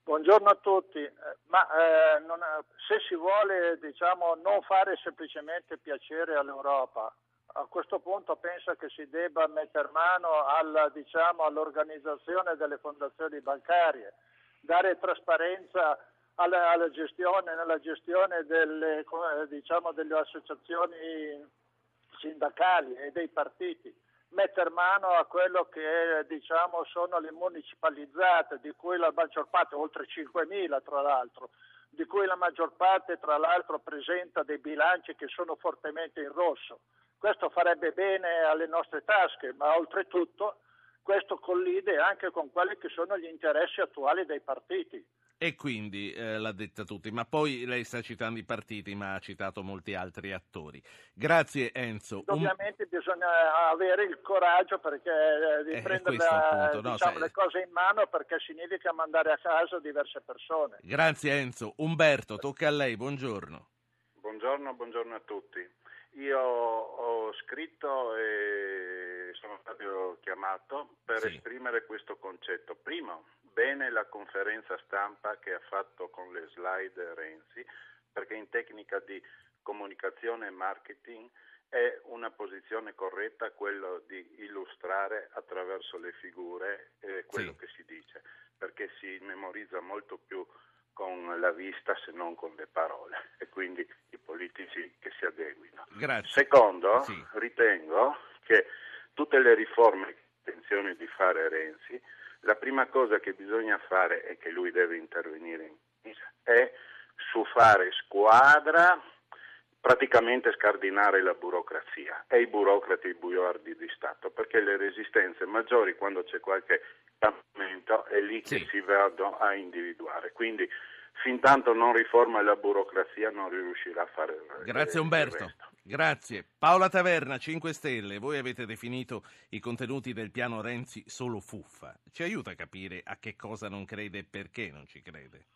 Buongiorno a tutti, eh, ma eh, non, se si vuole diciamo, non fare semplicemente piacere all'Europa, a questo punto penso che si debba mettere mano alla, diciamo, all'organizzazione delle fondazioni bancarie, dare trasparenza alla, alla gestione, nella gestione delle, diciamo, delle associazioni sindacali e dei partiti mettere mano a quello che diciamo, sono le municipalizzate, di cui la maggior parte, oltre 5.000 tra l'altro, di cui la maggior parte tra l'altro presenta dei bilanci che sono fortemente in rosso. Questo farebbe bene alle nostre tasche, ma oltretutto questo collide anche con quelli che sono gli interessi attuali dei partiti. E quindi eh, l'ha detta tutti, ma poi lei sta citando i partiti, ma ha citato molti altri attori. Grazie Enzo. Ovviamente Un... bisogna avere il coraggio perché, eh, di eh, prendere la, no, diciamo, le cose in mano perché significa mandare a casa diverse persone. Grazie Enzo. Umberto, tocca a lei, buongiorno. Buongiorno, buongiorno a tutti. Io ho scritto e sono stato chiamato per sì. esprimere questo concetto. Primo, bene la conferenza stampa che ha fatto con le slide Renzi, perché in tecnica di comunicazione e marketing è una posizione corretta quello di illustrare attraverso le figure eh, quello sì. che si dice, perché si memorizza molto più con la vista se non con le parole e quindi i politici che si adeguino. Grazie. Secondo, sì. ritengo che tutte le riforme che ha intenzione di fare Renzi la prima cosa che bisogna fare e che lui deve intervenire in è su fare squadra, praticamente scardinare la burocrazia e i burocrati i buiardi di Stato, perché le resistenze maggiori quando c'è qualche cambiamento è lì che sì. si vanno a individuare. Quindi fin tanto non riforma la burocrazia non riuscirà a fare Grazie Umberto. Grazie. Paola Taverna, 5 Stelle, voi avete definito i contenuti del piano Renzi solo fuffa. Ci aiuta a capire a che cosa non crede e perché non ci crede?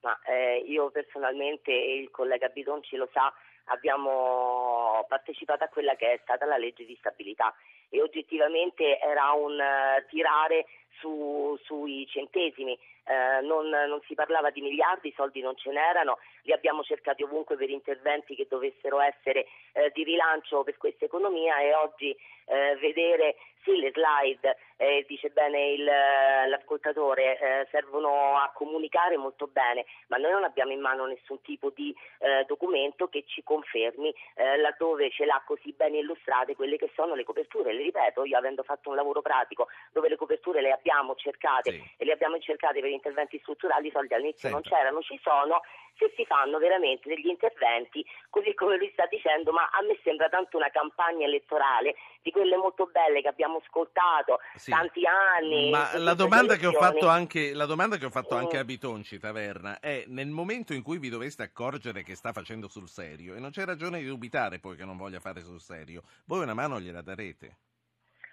Ma, eh, io personalmente, e il collega Bidonci lo sa, abbiamo partecipato a quella che è stata la legge di stabilità e oggettivamente era un uh, tirare su, sui centesimi. Eh, non, non, si parlava di miliardi, i soldi non ce n'erano, li abbiamo cercati ovunque per interventi che dovessero essere eh, di rilancio per questa economia e oggi eh, vedere sì le slide, eh, dice bene il, l'ascoltatore, eh, servono a comunicare molto bene, ma noi non abbiamo in mano nessun tipo di eh, documento che ci confermi laddove ce l'ha così ben illustrate quelle che sono le coperture. Le ripeto, io avendo fatto un lavoro pratico dove le coperture le abbiamo cercate sì. e le abbiamo cercate per interventi strutturali, i soldi all'inizio Senta. non c'erano, ci sono, se si fanno veramente degli interventi, così come lui sta dicendo, ma a me sembra tanto una campagna elettorale di quelle molto belle che abbiamo ascoltato sì. tanti anni. Ma la domanda, che ho fatto anche, la domanda che ho fatto anche a Bitonci Taverna è nel momento in cui vi doveste accorgere che sta facendo sul serio, e non c'è ragione di dubitare poi che non voglia fare sul serio, voi una mano gliela darete?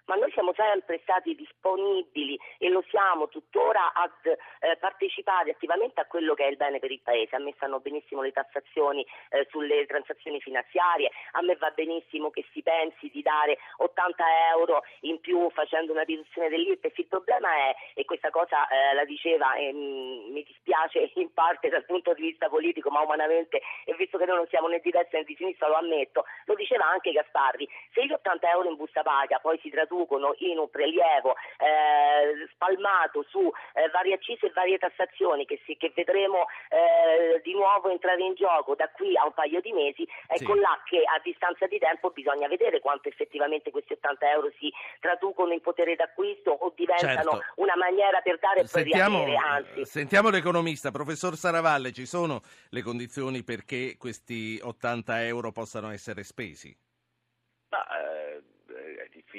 Ma noi siamo sempre stati disponibili e lo siamo tuttora a eh, partecipare attivamente a quello che è il bene per il Paese. A me stanno benissimo le tassazioni eh, sulle transazioni finanziarie, a me va benissimo che si pensi di dare 80 euro in più facendo una riduzione dell'IRPEF. Il problema è, e questa cosa eh, la diceva e mm, mi dispiace [LAUGHS] in parte dal punto di vista politico, ma umanamente, e visto che noi non siamo né di destra né di sinistra, lo ammetto, lo diceva anche Gasparri, se gli 80 euro in busta paga poi si traducono traducono in un prelievo eh, spalmato su eh, varie accise e varie tassazioni che, si, che vedremo eh, di nuovo entrare in gioco da qui a un paio di mesi, ecco sì. là che a distanza di tempo bisogna vedere quanto effettivamente questi 80 euro si traducono in potere d'acquisto o diventano certo. una maniera per dare e sentiamo, riavere. Anzi. Sentiamo l'economista, professor Saravalle, ci sono le condizioni perché questi 80 euro possano essere spesi?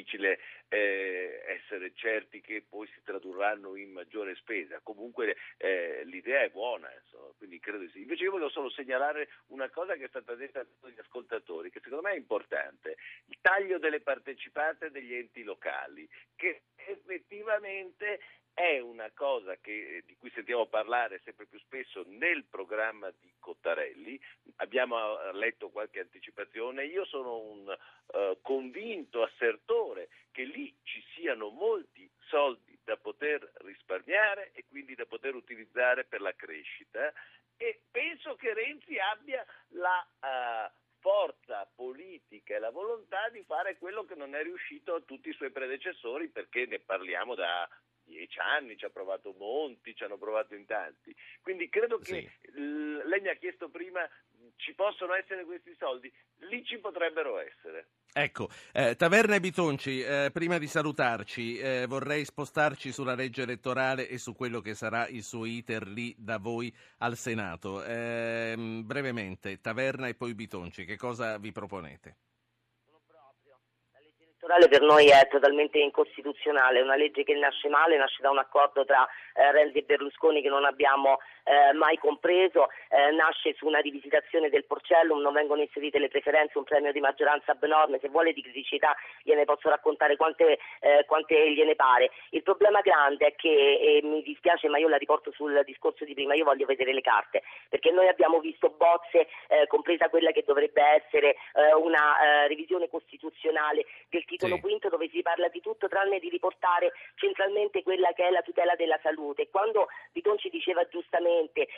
Difficile eh, essere certi che poi si tradurranno in maggiore spesa. Comunque eh, l'idea è buona, insomma, quindi credo sì. Invece io voglio solo segnalare una cosa che è stata detta dagli ascoltatori, che secondo me è importante, il taglio delle partecipate degli enti locali, che effettivamente è una cosa che, di cui sentiamo parlare sempre più spesso nel programma di Cottarelli, abbiamo eh, letto qualche anticipazione, io sono un uh, convinto assertore che lì ci siano molti soldi da poter risparmiare e quindi da poter utilizzare per la crescita. E penso che Renzi abbia la uh, forza politica e la volontà di fare quello che non è riuscito a tutti i suoi predecessori perché ne parliamo da dieci anni, ci ha provato Monti, ci hanno provato in tanti. Quindi credo che sì. l- lei mi ha chiesto prima ci possono essere questi soldi, lì ci potrebbero essere. Ecco, eh, Taverna e Bitonci, eh, prima di salutarci eh, vorrei spostarci sulla legge elettorale e su quello che sarà il suo iter lì da voi al Senato. Ehm, brevemente, Taverna e poi Bitonci, che cosa vi proponete? Elettorale per noi è totalmente incostituzionale, è una legge che nasce male, nasce da un accordo tra eh, Renzi e Berlusconi che non abbiamo eh, mai compreso, eh, nasce su una rivisitazione del Porcellum, non vengono inserite le preferenze, un premio di maggioranza abnorme, se vuole di criticità gliene posso raccontare quante, eh, quante gliene pare. Il problema grande è che, e mi dispiace ma io la riporto sul discorso di prima, io voglio vedere le carte, perché noi abbiamo visto bozze, eh, compresa quella che dovrebbe essere eh, una revisione costituzionale del titolo sì. quinto dove si parla di tutto tranne di riportare centralmente quella che è la tutela della salute. Quando Bitonci diceva giustamente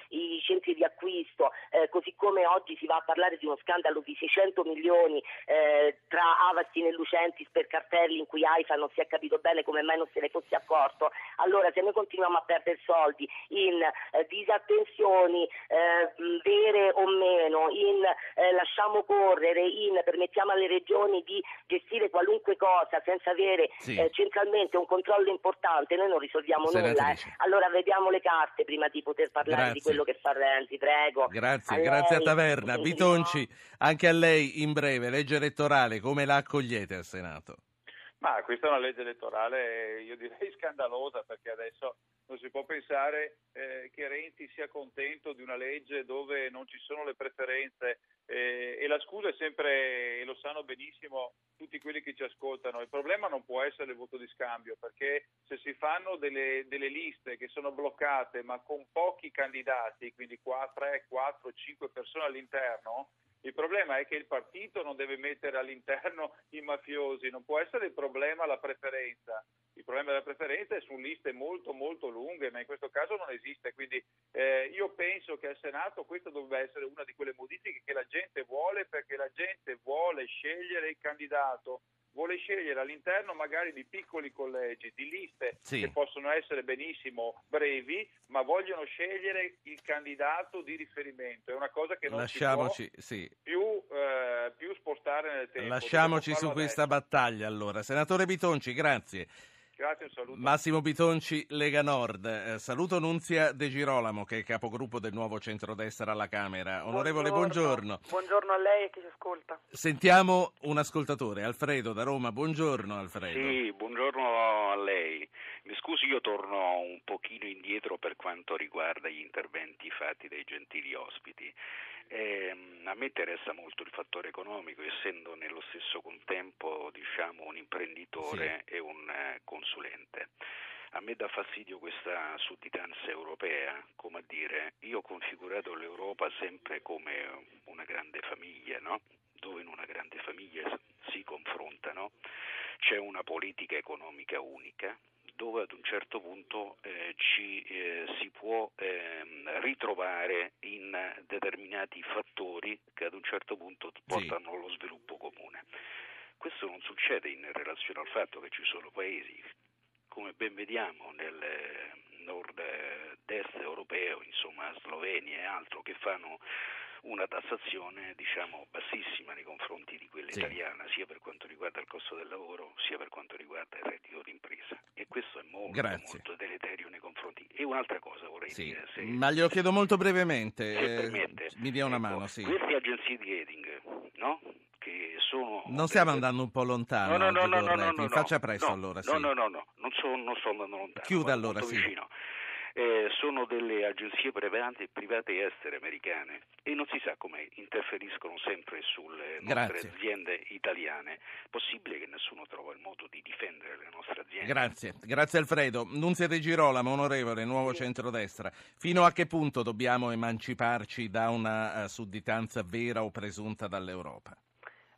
i centri di acquisto, eh, così come oggi si va a parlare di uno scandalo di 600 milioni eh, tra Avastin e Lucentis per cartelli in cui AIFA non si è capito bene come mai non se ne fosse accorto, allora se noi continuiamo a perdere soldi in eh, disattenzioni eh, vere o meno, in eh, lasciamo correre, in permettiamo alle regioni di gestire qualunque cosa senza avere sì. eh, centralmente un controllo importante, noi non risolviamo nulla. Eh. Allora vediamo le carte prima di poter parlare grazie. di quello che fa Renzi, prego. Grazie, a grazie lei. a Taverna. Bitonci, anche a lei in breve, legge elettorale, come la accogliete al Senato? Ma questa è una legge elettorale, io direi [LAUGHS] scandalosa, perché adesso non si può pensare eh, che Renzi sia contento di una legge dove non ci sono le preferenze eh, e la scusa è sempre, e lo sanno benissimo tutti quelli che ci ascoltano, il problema non può essere il voto di scambio, perché se si fanno delle, delle liste che sono bloccate ma con pochi candidati, quindi 3, 4, 5 persone all'interno, Il problema è che il partito non deve mettere all'interno i mafiosi, non può essere il problema la preferenza. Il problema della preferenza è su liste molto molto lunghe, ma in questo caso non esiste. Quindi eh, io penso che al Senato questa dovrebbe essere una di quelle modifiche che la gente vuole perché la gente vuole scegliere il candidato vuole scegliere all'interno magari di piccoli collegi, di liste sì. che possono essere benissimo brevi, ma vogliono scegliere il candidato di riferimento. È una cosa che non Lasciamoci, sì. più, eh, più, spostare nel tempo. Lasciamoci su questa adesso. battaglia allora. Senatore Bitonci, grazie. Grazie, un saluto. Massimo Pitonci, Lega Nord. Eh, saluto Nunzia De Girolamo, che è capogruppo del nuovo centrodestra alla Camera. Onorevole, buongiorno. Buongiorno, buongiorno a lei e chi ci ascolta. Sentiamo un ascoltatore, Alfredo da Roma. Buongiorno Alfredo. Sì, buongiorno a lei. Mi scusi, io torno un pochino indietro per quanto riguarda gli interventi fatti dai gentili ospiti. Eh, a me interessa molto il fattore economico, essendo nello stesso contempo diciamo, un imprenditore sì. e un eh, consulente. A me dà fastidio questa sudditanza europea, come a dire, io ho configurato l'Europa sempre come una grande famiglia, no? dove in una grande famiglia si confrontano, c'è una politica economica unica, dove ad un certo punto eh, ci eh, si può eh, ritrovare in determinati fattori che ad un certo punto portano sì. allo sviluppo comune. Questo non succede in relazione al fatto che ci sono paesi, come ben vediamo nel nord-est europeo, insomma Slovenia e altro, che fanno una tassazione diciamo, bassissima nei confronti di quella sì. italiana, sia per quanto riguarda il costo del lavoro, sia per quanto riguarda il reddito d'impresa. E questo è molto, molto deleterio nei confronti. E un'altra cosa vorrei sì. dire. Se, Ma glielo chiedo molto brevemente. Eh, permette, mi dia una ecco, mano, sì. Queste agenzie di rating, no? Che sono non stiamo andando un po' lontano. No, no, no, no, no, no, Faccia presto no, allora. No, sì. no, no, no, non, so, non sto andando lontano. Chiuda allora, sì. Vicino eh, sono delle agenzie private, private estere americane e non si sa come interferiscono sempre sulle nostre Grazie. aziende italiane. Possibile che nessuno trova il modo di difendere le nostre aziende? Grazie, grazie Alfredo. Nunzia De Girolamo, onorevole, nuovo centrodestra. Fino a che punto dobbiamo emanciparci da una uh, sudditanza vera o presunta dall'Europa?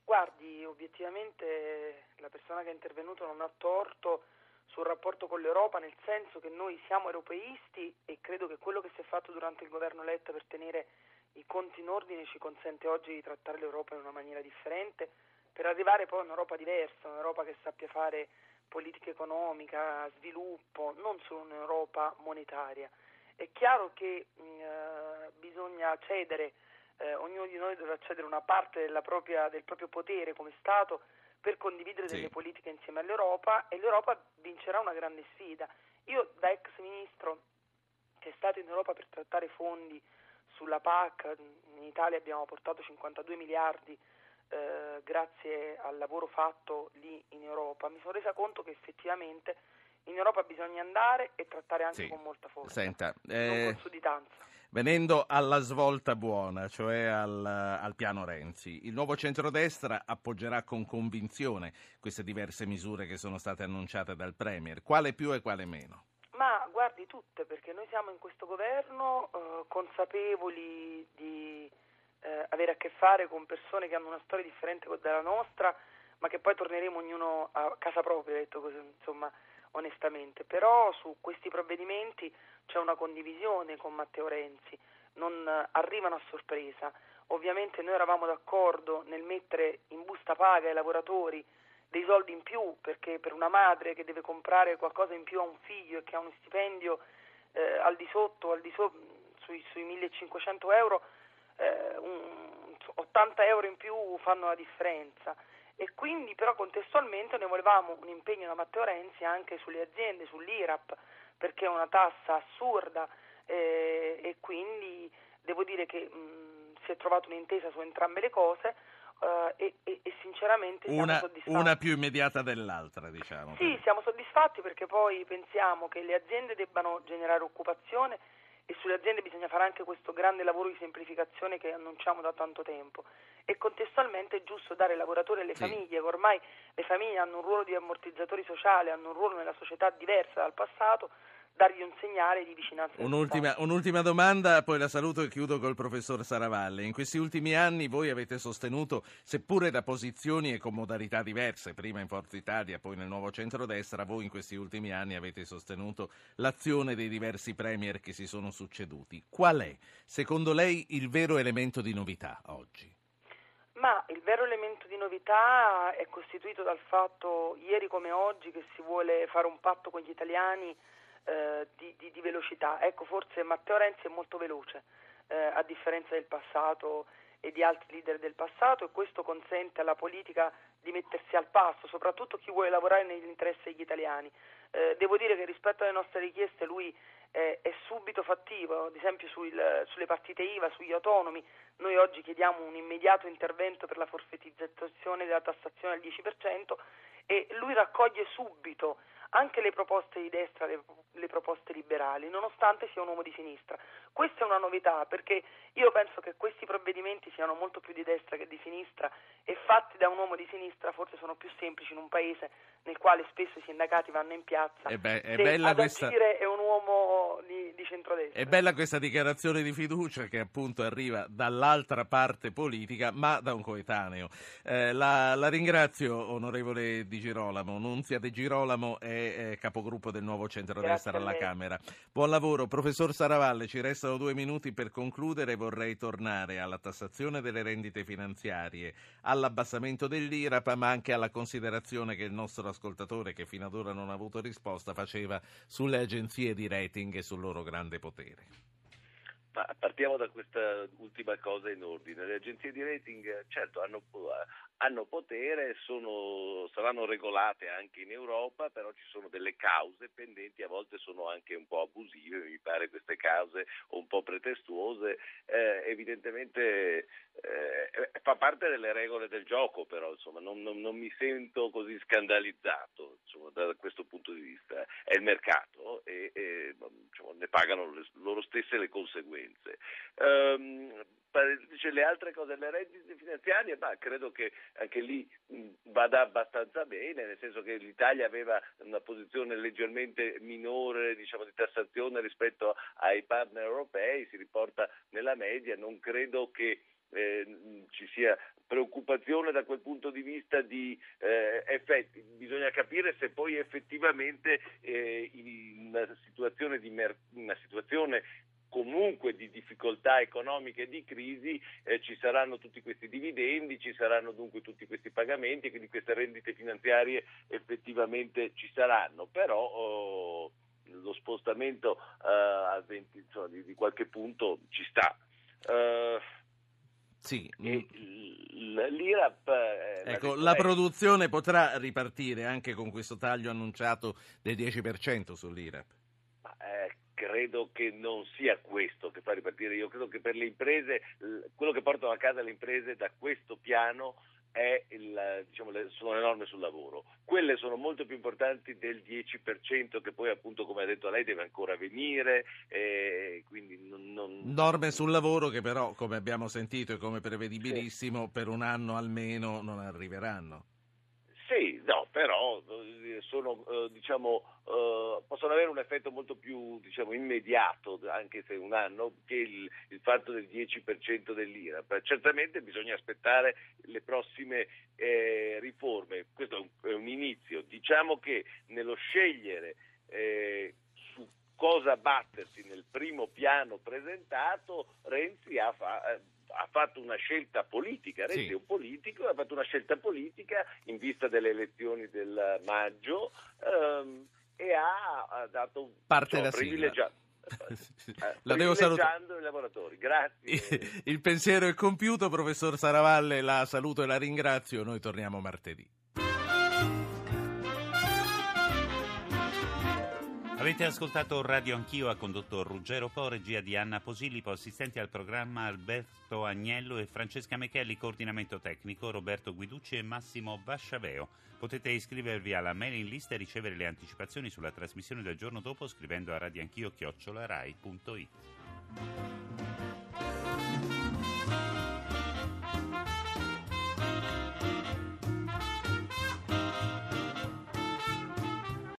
Guardi, obiettivamente la persona che è intervenuto non ha torto sul rapporto con l'Europa, nel senso che noi siamo europeisti e credo che quello che si è fatto durante il governo Letta per tenere i conti in ordine ci consente oggi di trattare l'Europa in una maniera differente per arrivare poi a un'Europa diversa, un'Europa che sappia fare politica economica, sviluppo, non solo un'Europa monetaria. È chiaro che mh, eh, bisogna cedere, eh, ognuno di noi dovrà cedere una parte propria, del proprio potere come Stato per condividere sì. delle politiche insieme all'Europa e l'Europa vincerà una grande sfida. Io da ex ministro che è stato in Europa per trattare fondi sulla PAC, in Italia abbiamo portato 52 miliardi eh, grazie al lavoro fatto lì in Europa, mi sono resa conto che effettivamente in Europa bisogna andare e trattare anche sì. con molta forza, Senta, eh. Venendo alla svolta buona, cioè al, al, piano Renzi, il nuovo centrodestra appoggerà con convinzione queste diverse misure che sono state annunciate dal Premier. Quale più e quale meno? Ma guardi tutte, perché noi siamo in questo governo eh, consapevoli di eh, avere a che fare con persone che hanno una storia differente dalla nostra, ma che poi torneremo ognuno a casa propria, detto così, insomma, onestamente. Però su questi provvedimenti c'è una condivisione con Matteo Renzi, non arrivano a sorpresa. Ovviamente noi eravamo d'accordo nel mettere in busta paga ai lavoratori dei soldi in più, perché per una madre che deve comprare qualcosa in più a un figlio e che ha uno stipendio eh, al di sotto, al di so, sui, sui 1500 euro, eh, un, 80 euro in più fanno la differenza. E quindi però contestualmente noi volevamo un impegno da Matteo Renzi anche sulle aziende, sull'IRAP, perché è una tassa assurda eh, e quindi devo dire che mh, si è trovata un'intesa su entrambe le cose uh, e, e, e, sinceramente siamo una, soddisfatti. Una più immediata dell'altra, diciamo. Sì, siamo soddisfatti perché poi pensiamo che le aziende debbano generare occupazione e sulle aziende bisogna fare anche questo grande lavoro di semplificazione che annunciamo da tanto tempo e contestualmente è giusto dare lavoratori alle sì. famiglie, che ormai le famiglie hanno un ruolo di ammortizzatori sociali, hanno un ruolo nella società diversa dal passato, dargli un segnale di vicinanza. Un'ultima, un'ultima, domanda, poi la saluto e chiudo col professor Saravalle. In questi ultimi anni voi avete sostenuto, seppure da posizioni e con modalità diverse, prima in Forza Italia, poi nel nuovo centrodestra, voi in questi ultimi anni avete sostenuto l'azione dei diversi premier che si sono succeduti. Qual è, secondo lei, il vero elemento di novità oggi? Ma il vero elemento di novità è costituito dal fatto, ieri come oggi, che si vuole fare un patto con gli italiani eh, di, di, di, velocità. Ecco, forse Matteo Renzi è molto veloce, eh, a differenza del passato e di altri leader del passato e questo consente alla politica di mettersi al passo, soprattutto chi vuole lavorare nell'interesse degli italiani. Eh, devo dire che rispetto alle nostre richieste lui è, è subito fattivo, ad esempio sul, sulle partite IVA, sugli autonomi, noi oggi chiediamo un immediato intervento per la forfettizzazione della tassazione al 10% e lui raccoglie subito anche le proposte di destra, le, le, proposte liberali, nonostante sia un uomo di sinistra. Questa è una novità perché io penso che questi provvedimenti siano molto più di destra che di sinistra e fatti da un uomo di sinistra forse sono più semplici in un paese nel quale spesso i sindacati vanno in piazza. È, be- è bella questa... è un uomo di, di centrodestra. È bella questa dichiarazione di fiducia che appunto arriva dall'altra parte politica ma da un coetaneo. Eh, la, la, ringrazio onorevole Di Girolamo, Nunzia Di Girolamo è eh, capogruppo del nuovo centrodestra alla Camera. Buon lavoro. Professor Saravalle, ci restano due minuti per concludere. Vorrei tornare alla tassazione delle rendite finanziarie, all'abbassamento dell'IRAP, ma anche alla considerazione che il nostro ascoltatore, che fino ad ora non ha avuto risposta, faceva sulle agenzie di rating e sul loro grande potere. Ma partiamo da questa ultima cosa in ordine. Le agenzie di rating certo hanno, hanno potere, sono, saranno regolate anche in Europa, però ci sono delle cause pendenti, a volte sono anche un po' abusive, mi pare queste cause un po' pretestuose, eh, evidentemente eh, fa parte delle regole del gioco, però insomma, non, non, non mi sento così scandalizzato insomma, da questo punto di vista, è il mercato e, e diciamo, ne pagano le, loro stesse le conseguenze. Um, dice le altre cose, le rendite finanziarie, ma credo che anche lì vada abbastanza bene, nel senso che l'Italia aveva una posizione leggermente minore diciamo, di tassazione rispetto ai partner europei, si riporta nella media, non credo che eh, ci sia preoccupazione da quel punto di vista di eh, effetti. Bisogna capire se poi effettivamente eh, in una situazione, mer- una situazione comunque di difficoltà economiche e di crisi eh, ci saranno tutti questi dividendi, ci saranno dunque tutti questi pagamenti e quindi queste rendite finanziarie effettivamente ci saranno, però oh, lo spostamento uh, 20, insomma, di, di, qualche punto ci sta. Uh, sì. L'IRAP. Eh, ecco, la, la produzione potrà ripartire anche con questo taglio annunciato del 10% sull'IRAP credo che non sia questo che fa ripartire. Io credo che per le imprese, quello che portano a casa le imprese da questo piano il, diciamo, le, sono le norme sul lavoro. Quelle sono molto più importanti del 10% che poi appunto come ha detto lei deve ancora venire. Non, non... Norme sul lavoro che però come abbiamo sentito e come prevedibilissimo sì. per un anno almeno non arriveranno. Però eh, sono, eh, diciamo, eh, possono avere un effetto molto più diciamo, immediato, anche se un anno, che il, il fatto del 10% dell'IRAP. Certamente bisogna aspettare le prossime eh, riforme, questo è un, è un, inizio. Diciamo che nello scegliere eh, su cosa battersi nel primo piano presentato, Renzi ha fatto ha fatto una scelta politica, Renzi sì. è un politico, ha fatto una scelta politica in vista delle elezioni del maggio ehm, e ha, dato parte insomma, privilegiato. [LAUGHS] Eh, la devo salutare. i lavoratori, grazie. [LAUGHS] Il pensiero è compiuto, professor Saravalle, la saluto e la ringrazio. Noi torniamo martedì. Avete ascoltato Radio Anch'io, ha condotto Ruggero Po, regia di Anna Posillipo, assistenti al programma Alberto Agnello e Francesca Mechelli, coordinamento tecnico Roberto Guiducci e Massimo Basciaveo. Potete iscrivervi alla mailing list e ricevere le anticipazioni sulla trasmissione del giorno dopo scrivendo a radioanchio-rai.it.